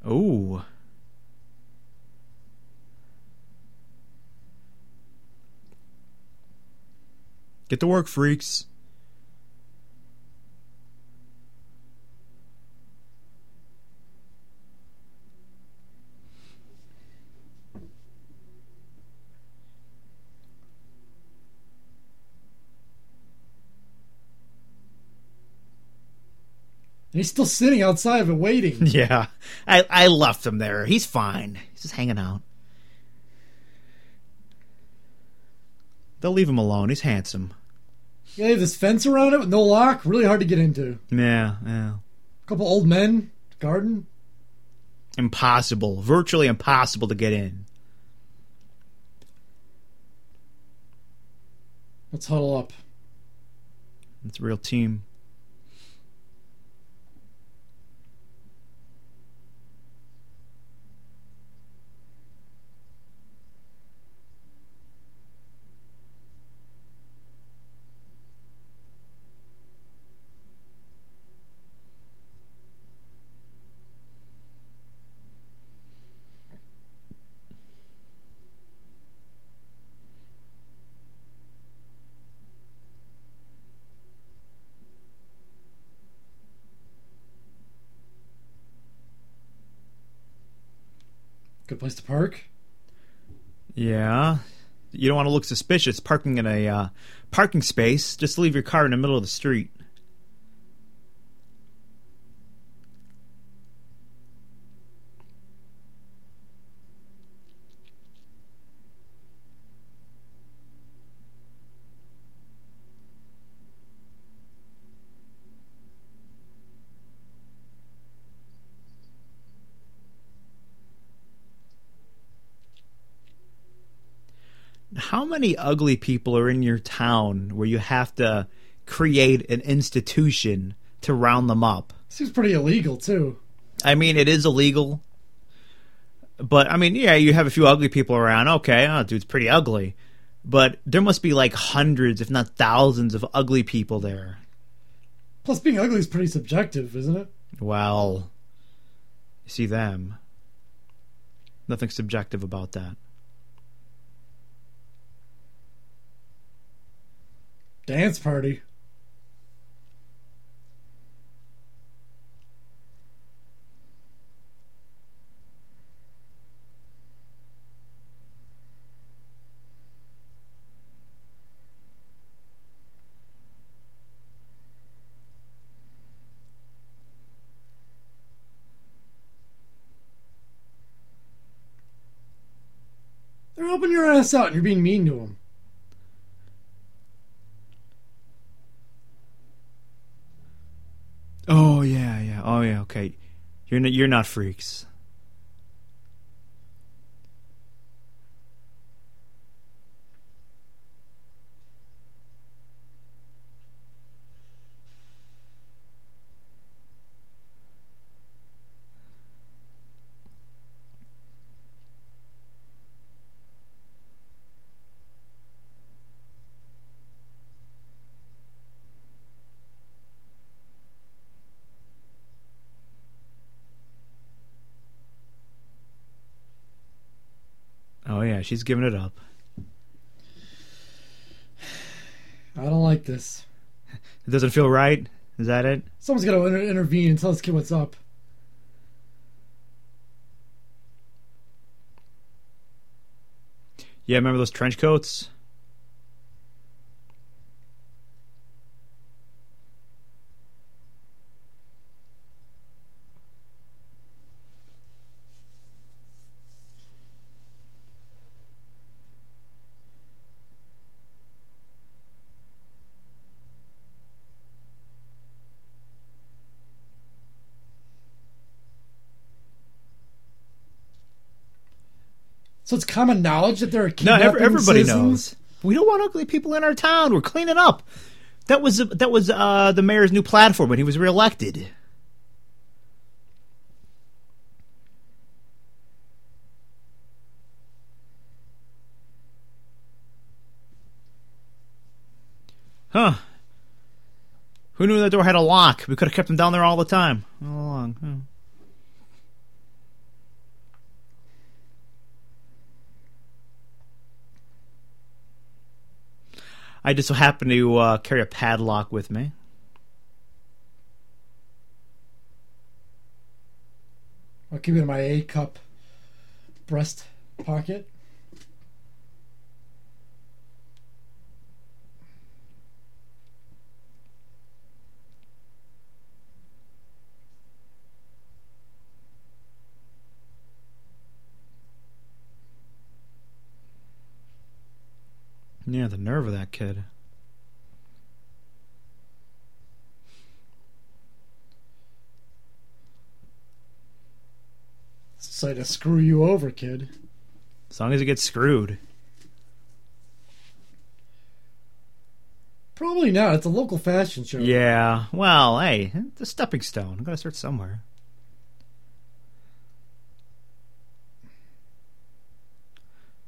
Oh. Get to work, freaks. He's still sitting outside of it waiting. Yeah. I, I left him there. He's fine. He's just hanging out. They'll leave him alone. He's handsome. Yeah, they have this fence around it with no lock. Really hard to get into. Yeah, yeah. A couple old men, garden. Impossible. Virtually impossible to get in. Let's huddle up. It's a real team. Place to park. Yeah. You don't want to look suspicious parking in a uh, parking space. Just leave your car in the middle of the street. How many ugly people are in your town where you have to create an institution to round them up? Seems pretty illegal too. I mean, it is illegal. But I mean, yeah, you have a few ugly people around. Okay, oh, dude's pretty ugly. But there must be like hundreds, if not thousands, of ugly people there. Plus, being ugly is pretty subjective, isn't it? Well, you see them. Nothing subjective about that. Dance party. They're helping your ass out and you're being mean to them. Oh yeah, yeah. Oh yeah. Okay, you're not, you're not freaks. Oh yeah, she's giving it up. I don't like this. It doesn't feel right. Is that it? Someone's got to inter- intervene and tell this kid what's up. Yeah, remember those trench coats? So it's common knowledge that there are No, kidnapping ev- everybody citizens? knows. We don't want ugly people in our town. We're cleaning up. That was that was uh, the mayor's new platform when he was reelected. Huh. Who knew that door had a lock? We could have kept them down there all the time. All along. Hmm. I just so happen to uh, carry a padlock with me. I'll keep it in my A cup breast pocket. Yeah, the nerve of that kid. Decide to screw you over, kid. As long as he gets screwed. Probably not. It's a local fashion show. Yeah. Well, hey, it's a stepping stone. I gotta start somewhere.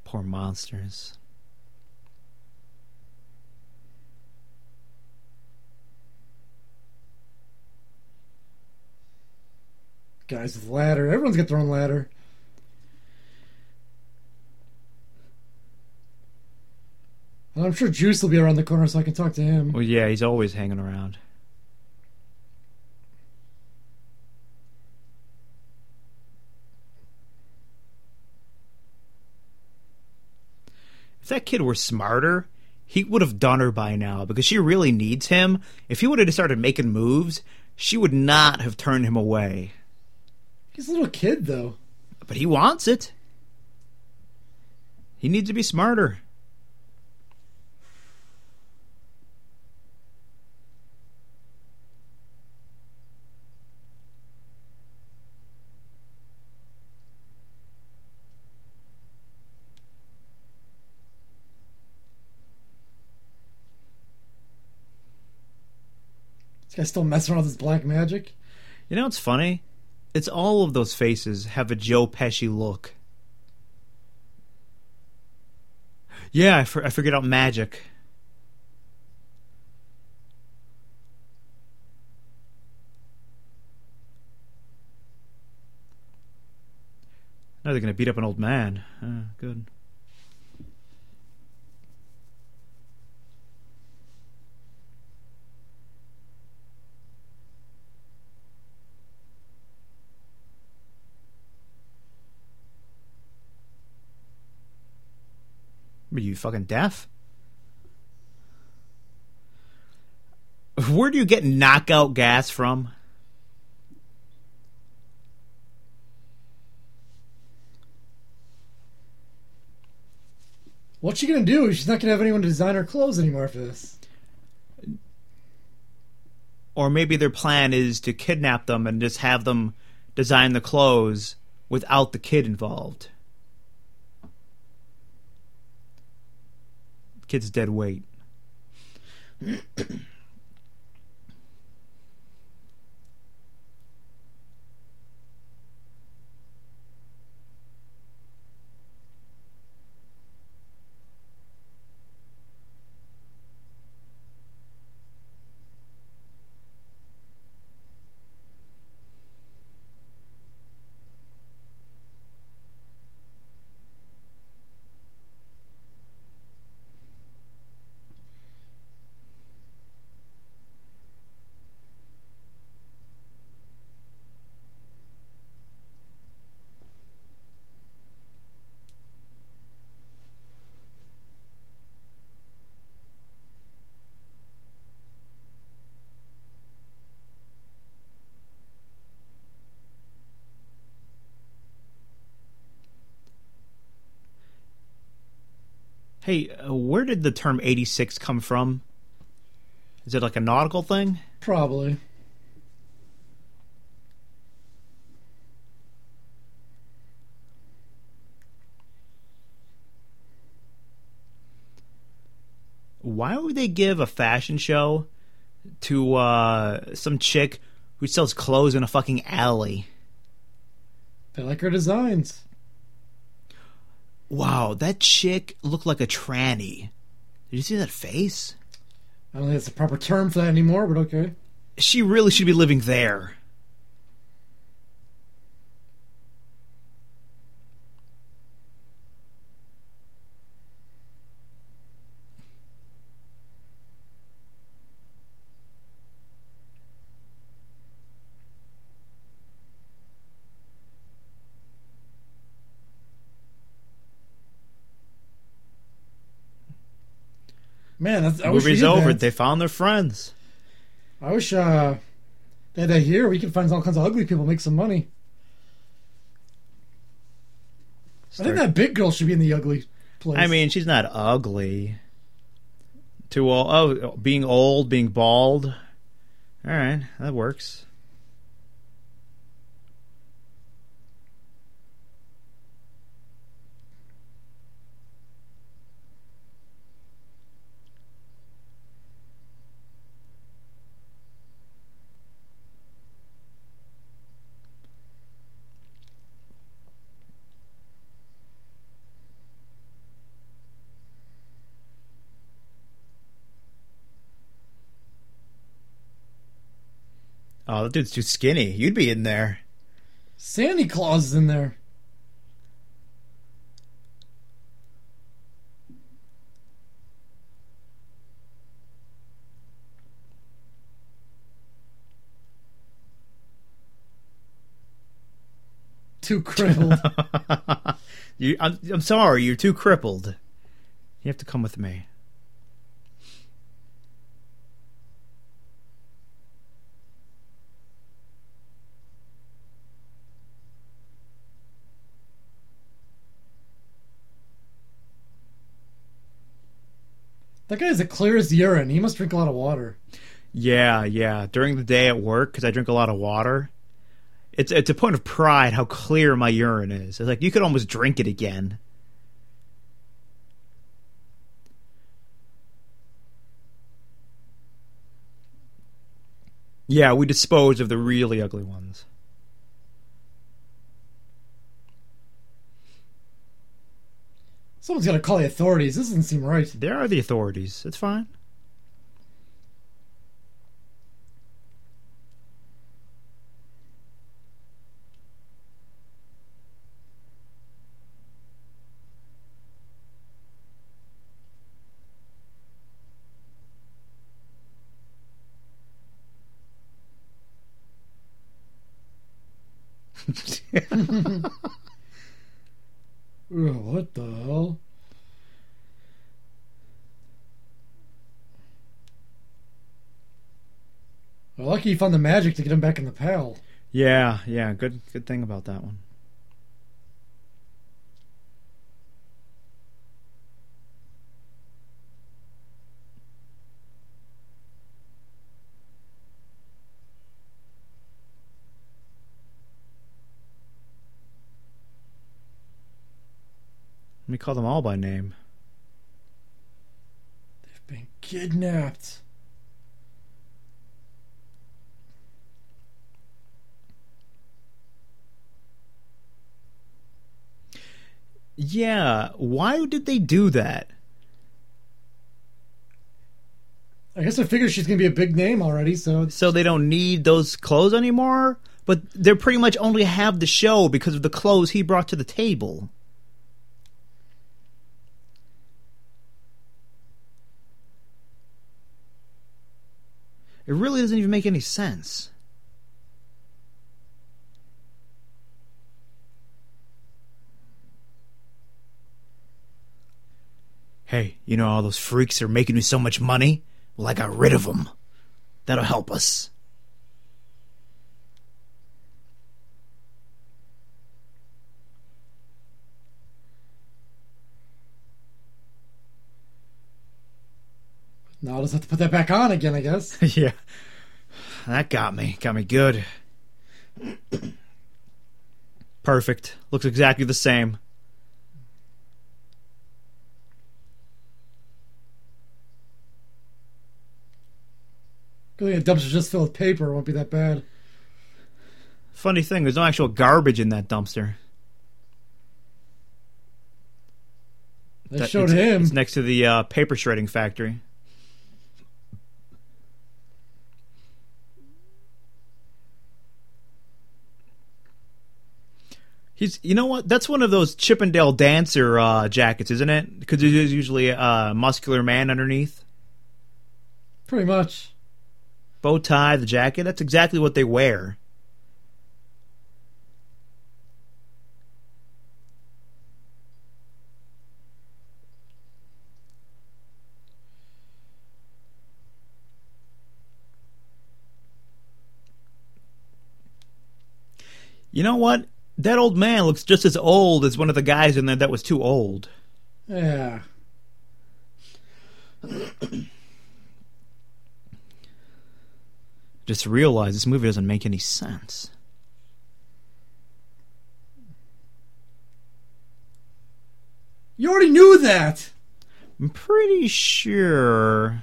Poor monsters. Guys with ladder. Everyone's got their own ladder. And I'm sure Juice will be around the corner so I can talk to him. Well, yeah, he's always hanging around. If that kid were smarter, he would have done her by now because she really needs him. If he would have started making moves, she would not have turned him away. He's a little kid, though. But he wants it. He needs to be smarter. This guy's still messing around with his black magic. You know what's funny? It's all of those faces have a Joe Pesci look. Yeah, I, for, I figured out magic. Now they're going to beat up an old man. Uh, good. You fucking deaf? Where do you get knockout gas from? What's she gonna do? She's not gonna have anyone to design her clothes anymore for this. Or maybe their plan is to kidnap them and just have them design the clothes without the kid involved. Kid's dead weight. Hey, uh, where did the term 86 come from? Is it like a nautical thing? Probably. Why would they give a fashion show to uh, some chick who sells clothes in a fucking alley? They like her designs. Wow, that chick looked like a tranny. Did you see that face? I don't think that's the proper term for that anymore, but okay. She really should be living there. Man, that's, I Movie's over. that. They found their friends. I wish uh, they had that here. We could find all kinds of ugly people make some money. I think that big girl should be in the ugly place. I mean, she's not ugly. Too old. Oh, being old, being bald. All right, that works. Oh, that dude's too skinny. You'd be in there. Santa Claus is in there. Too crippled. You, I'm, I'm sorry, you're too crippled. You have to come with me. That guy is as clear as urine. He must drink a lot of water. Yeah, yeah. During the day at work, because I drink a lot of water, it's it's a point of pride how clear my urine is. It's like you could almost drink it again. Yeah, we dispose of the really ugly ones. Someone's got to call the authorities. This doesn't seem right. There are the authorities. It's fine. What the hell? Well, lucky you found the magic to get him back in the pail. Yeah, yeah. Good good thing about that one. Me call them all by name. They've been kidnapped. Yeah, why did they do that? I guess I figured she's gonna be a big name already, so So they don't need those clothes anymore? But they pretty much only have the show because of the clothes he brought to the table. It really doesn't even make any sense. Hey, you know all those freaks are making me so much money? Well, I got rid of them. That'll help us. Now I'll just have to put that back on again, I guess. yeah. That got me. Got me good. Perfect. Looks exactly the same. Thing the dumpster's just filled with paper. It won't be that bad. Funny thing, there's no actual garbage in that dumpster. They That- showed it's- him. It's next to the uh, paper shredding factory. He's, you know what? That's one of those Chippendale dancer uh, jackets, isn't it? Because there's usually a muscular man underneath. Pretty much. Bow tie, the jacket. That's exactly what they wear. You know what? That old man looks just as old as one of the guys in there that was too old. Yeah. Just realized this movie doesn't make any sense. You already knew that. I'm pretty sure.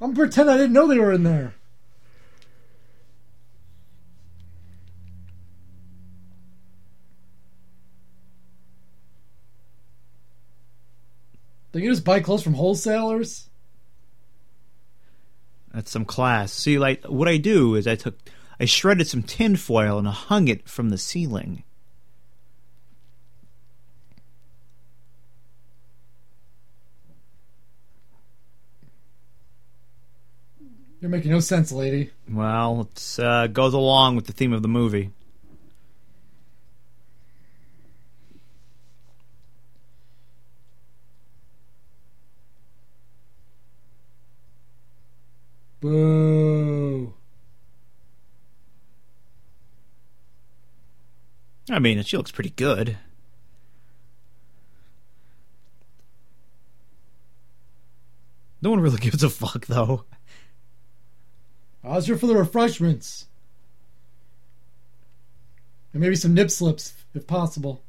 I'm gonna pretend I didn't know they were in there. They can just buy clothes from wholesalers. That's some class. See, like what I do is I took, I shredded some tin foil and hung it from the ceiling. You're making no sense, lady. Well, it uh, goes along with the theme of the movie. Boo. I mean, she looks pretty good. No one really gives a fuck, though. I was here for the refreshments. And maybe some nip slips, if possible.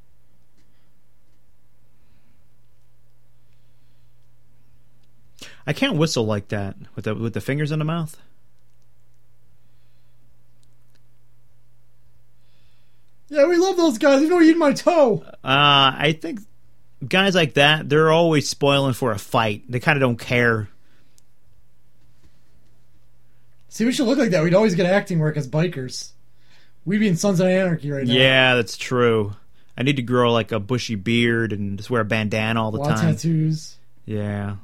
I can't whistle like that with the with the fingers in the mouth. Yeah, we love those guys. Even though eating my toe. Uh, I think guys like that, they're always spoiling for a fight. They kind of don't care. See, we should look like that. We'd always get acting work as bikers. We'd be in Sons of Anarchy right now. Yeah, that's true. I need to grow like a bushy beard and just wear a bandana all the A lot of time. tattoos. Yeah.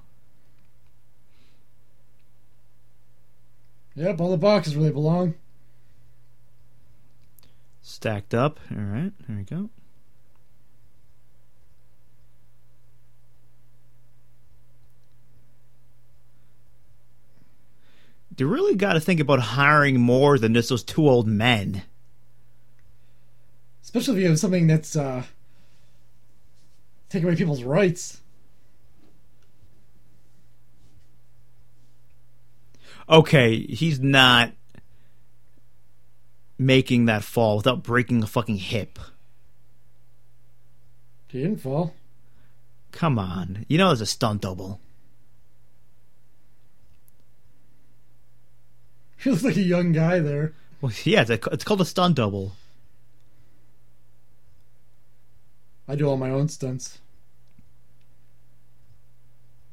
Yep, all the boxes where they belong. Stacked up. All right. There we go. You really got to think about hiring more than just those two old men. Especially if you have something that's uh, taking away people's rights. Okay, he's not making that fall without breaking a fucking hip. He didn't fall. Come on. You know it's a stunt double. He looks like a young guy there. Well, yeah, it's, a, it's called a stunt double. I do all my own stunts.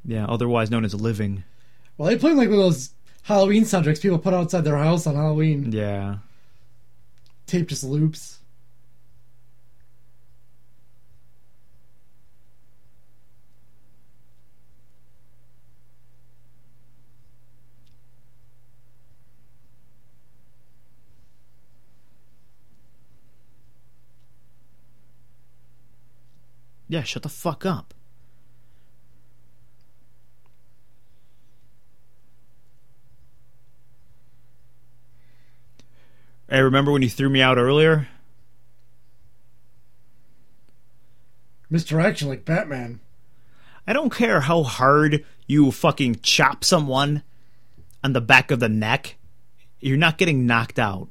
Yeah, otherwise known as living. Well, they play like one of those Halloween soundtracks people put outside their house on Halloween. Yeah. Tape just loops. Yeah, shut the fuck up. Hey, remember when you threw me out earlier? Mr. Action like Batman. I don't care how hard you fucking chop someone on the back of the neck. You're not getting knocked out.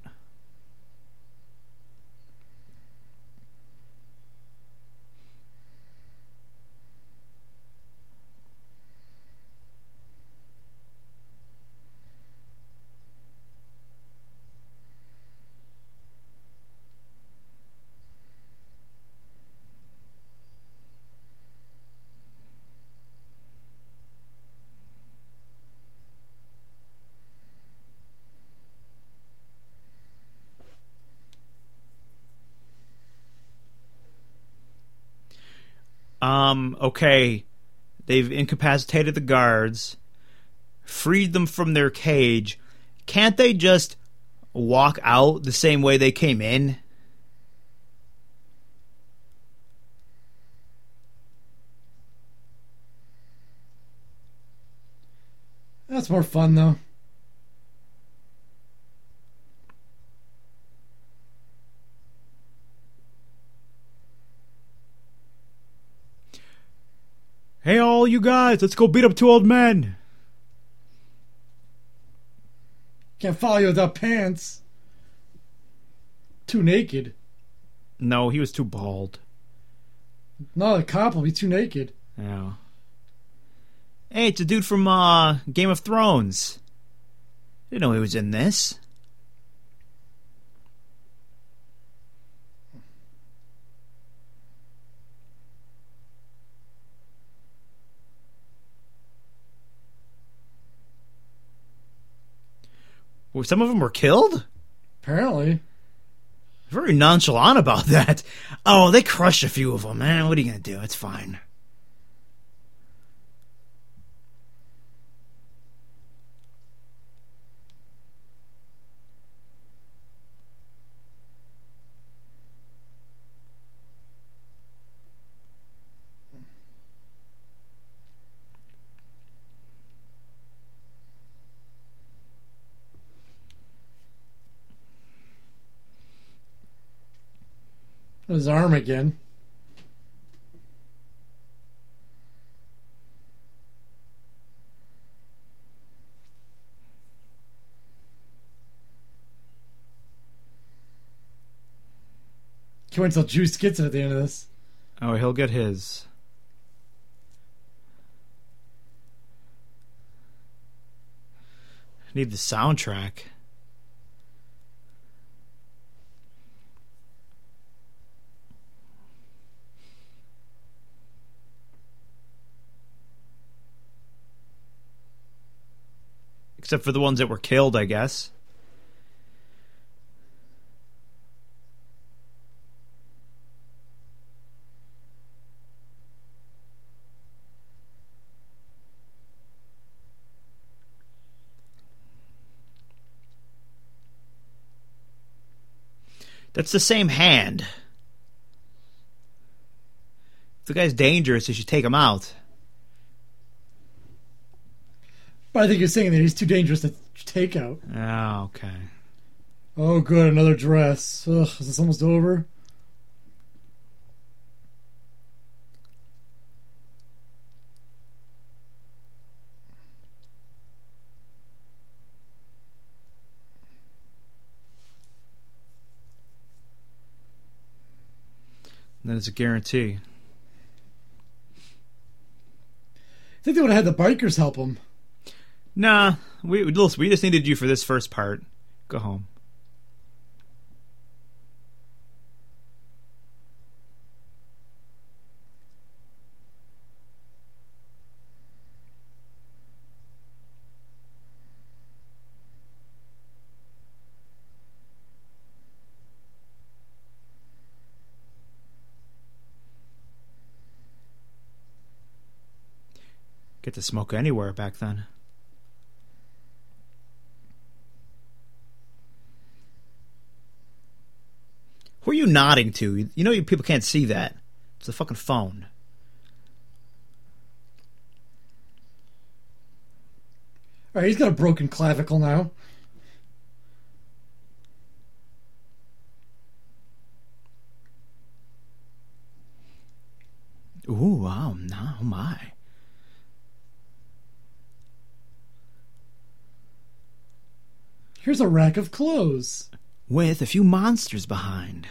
Um, okay. They've incapacitated the guards, freed them from their cage. Can't they just walk out the same way they came in? That's more fun though. Hey, all you guys, let's go beat up two old men. Can't follow you without pants. Too naked. No, he was too bald. No, the cop will be too naked. Yeah. Hey, it's a dude from uh, Game of Thrones. Didn't know he was in this. Some of them were killed? Apparently. Very nonchalant about that. Oh, they crushed a few of them, man. What are you going to do? It's fine. His arm again. Can't wait until Juice gets it at the end of this. Oh, he'll get his. Need the soundtrack. Except for the ones that were killed, I guess. That's the same hand. If the guy's dangerous, you should take him out. I think you're saying that he's too dangerous to take out. Oh, okay. Oh, good, another dress. Ugh, is this almost over? Then it's a guarantee. I think they would have had the bikers help him. Nah, we we just needed you for this first part. Go home. Get to smoke anywhere back then. You nodding to? You know you people can't see that. It's a fucking phone. All right, he's got a broken clavicle now. Ooh, wow, no, oh my. Here's a rack of clothes. With a few monsters behind.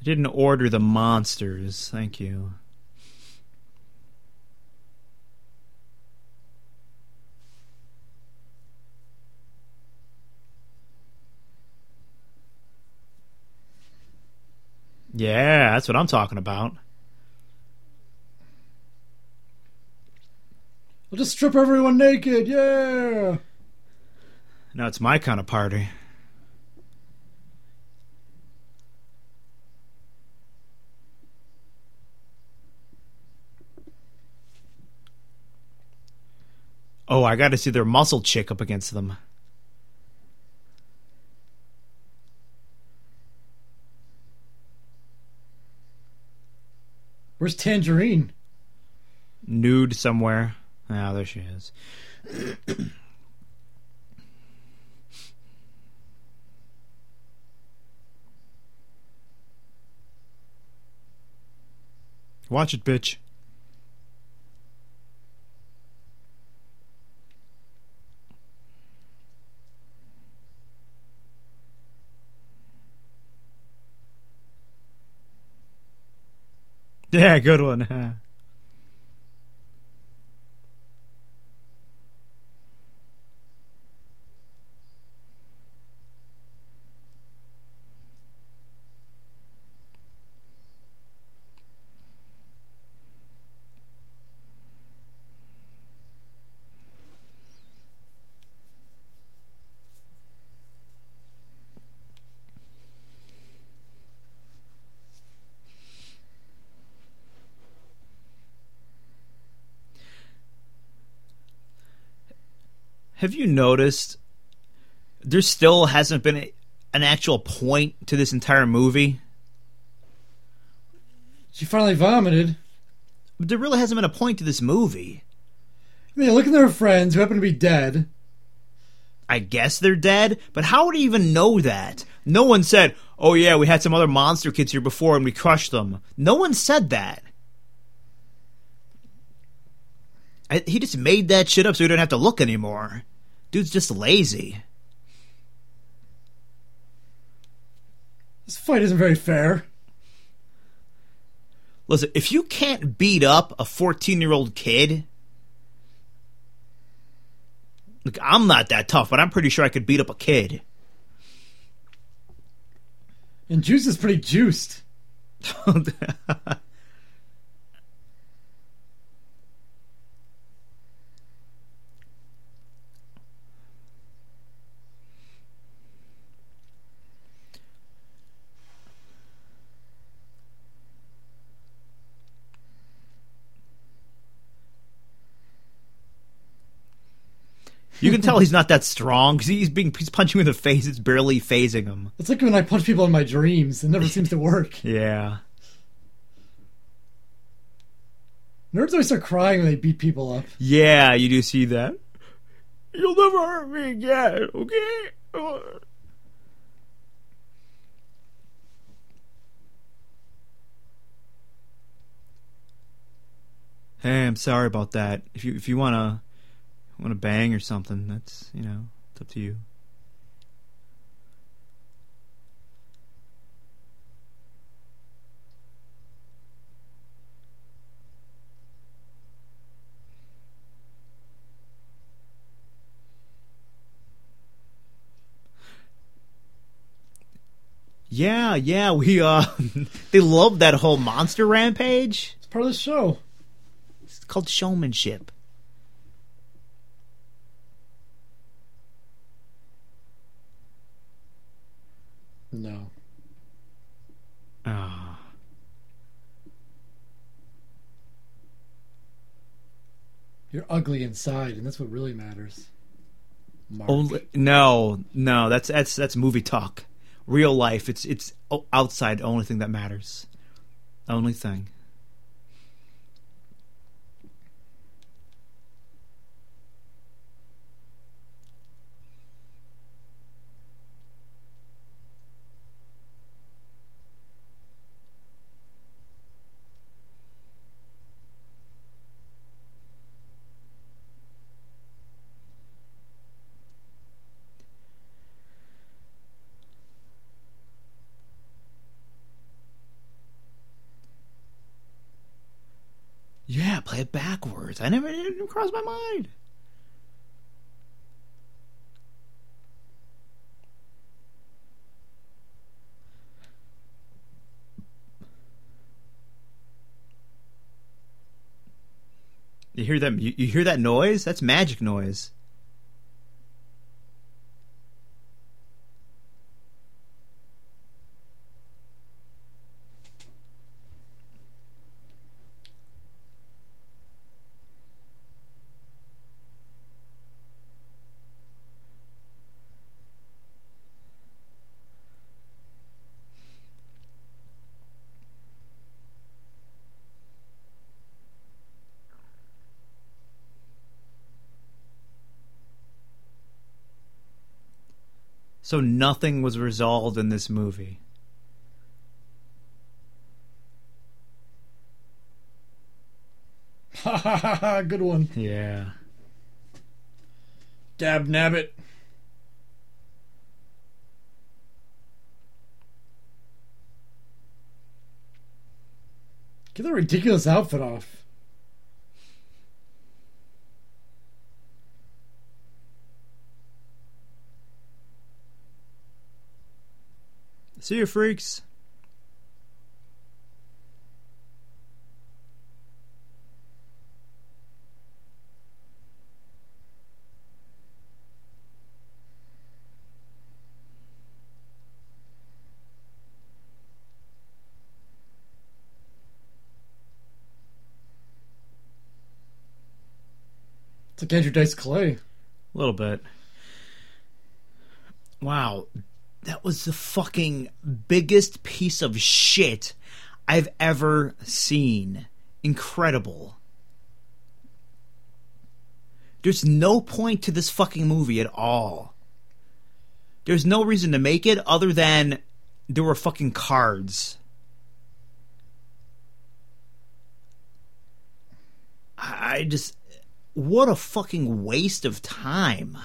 I didn't order the monsters, thank you. Yeah, that's what I'm talking about. I'll just strip everyone naked. Yeah. Now it's my kind of party. Oh, I got to see their muscle chick up against them. Where's Tangerine? Nude somewhere. Ah, there she is. Watch it, bitch. Yeah, good one. Have you noticed there still hasn't been a, an actual point to this entire movie? She finally vomited. But there really hasn't been a point to this movie. I mean, they look at their friends who happen to be dead. I guess they're dead, but how would he even know that? No one said, "Oh yeah, we had some other monster kids here before and we crushed them." No one said that. I, he just made that shit up so he don't have to look anymore. Dude's just lazy. This fight isn't very fair. Listen, if you can't beat up a 14 year old kid, look, I'm not that tough, but I'm pretty sure I could beat up a kid. And Juice is pretty juiced. You can tell he's not that strong because he's being he's punching you in the face. It's barely phasing him. It's like when I punch people in my dreams. It never seems to work. Yeah. Nerds always start crying when they beat people up. Yeah, you do see that. You'll never hurt me again, okay? Hey, I'm sorry about that. If you if you wanna wanna bang or something, that's you know, it's up to you. Yeah, yeah, we uh they love that whole monster rampage. It's part of the show. It's called showmanship. No. Ah. You're ugly inside, and that's what really matters. Mark. Only no, no. That's that's that's movie talk. Real life, it's it's outside. Only thing that matters. Only thing. Yeah, play it backwards. I never it didn't cross my mind. You hear that? You, you hear that noise? That's magic noise. So nothing was resolved in this movie. Ha ha ha ha! Good one. Yeah. Dab nabbit. Get that ridiculous outfit off. See you, freaks. It's like Andrew Dice Clay. A little bit. Wow. That was the fucking biggest piece of shit I've ever seen. Incredible. There's no point to this fucking movie at all. There's no reason to make it other than there were fucking cards. I just what a fucking waste of time.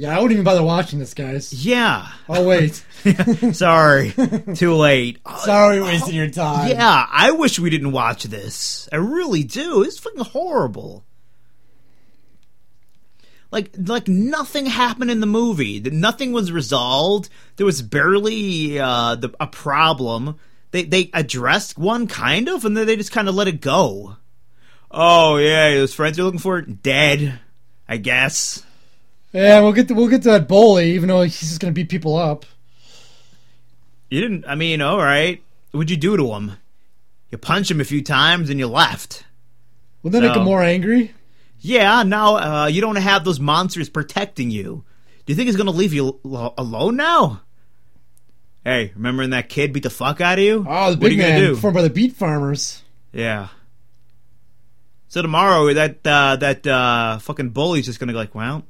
Yeah, I wouldn't even bother watching this, guys. Yeah. Oh wait, Sorry. Too late. sorry, wasting your time. Yeah, I wish we didn't watch this. I really do. It's fucking horrible. Like, like nothing happened in the movie. Nothing was resolved. There was barely uh, the, a problem. They they addressed one kind of, and then they just kind of let it go. Oh yeah, those friends you're looking for dead. I guess. Yeah, we'll get to, we'll get to that bully, even though he's just gonna beat people up. You didn't. I mean, all right. What'd you do to him? You punch him a few times and you left. Will that make him more angry? Yeah, now uh, you don't have those monsters protecting you. Do you think he's going to leave you al- alone now? Hey, remember when that kid beat the fuck out of you? Oh, the what are big you man gonna do? formed by the beet farmers. yeah. So tomorrow, that uh, that uh, fucking bully's just going to be like, well,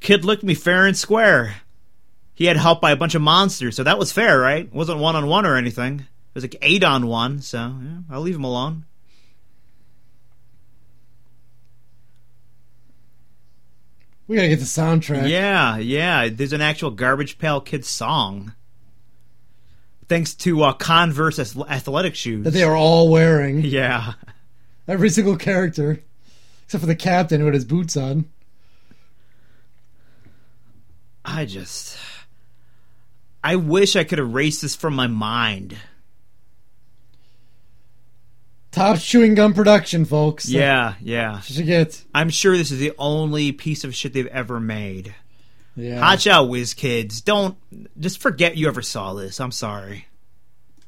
kid looked me fair and square. He had help by a bunch of monsters, so that was fair, right? It wasn't one on one or anything. It was like eight on one, so yeah, I'll leave him alone. We gotta get the soundtrack. Yeah, yeah. There's an actual Garbage Pail Kids song. Thanks to uh, Converse athletic shoes. That they are all wearing. yeah. Every single character. Except for the captain who had his boots on. I just. I wish I could erase this from my mind. Topps chewing gum production, folks. Yeah, yeah. Get. I'm sure this is the only piece of shit they've ever made. Yeah. Watch out, whiz kids. Don't. Just forget you ever saw this. I'm sorry.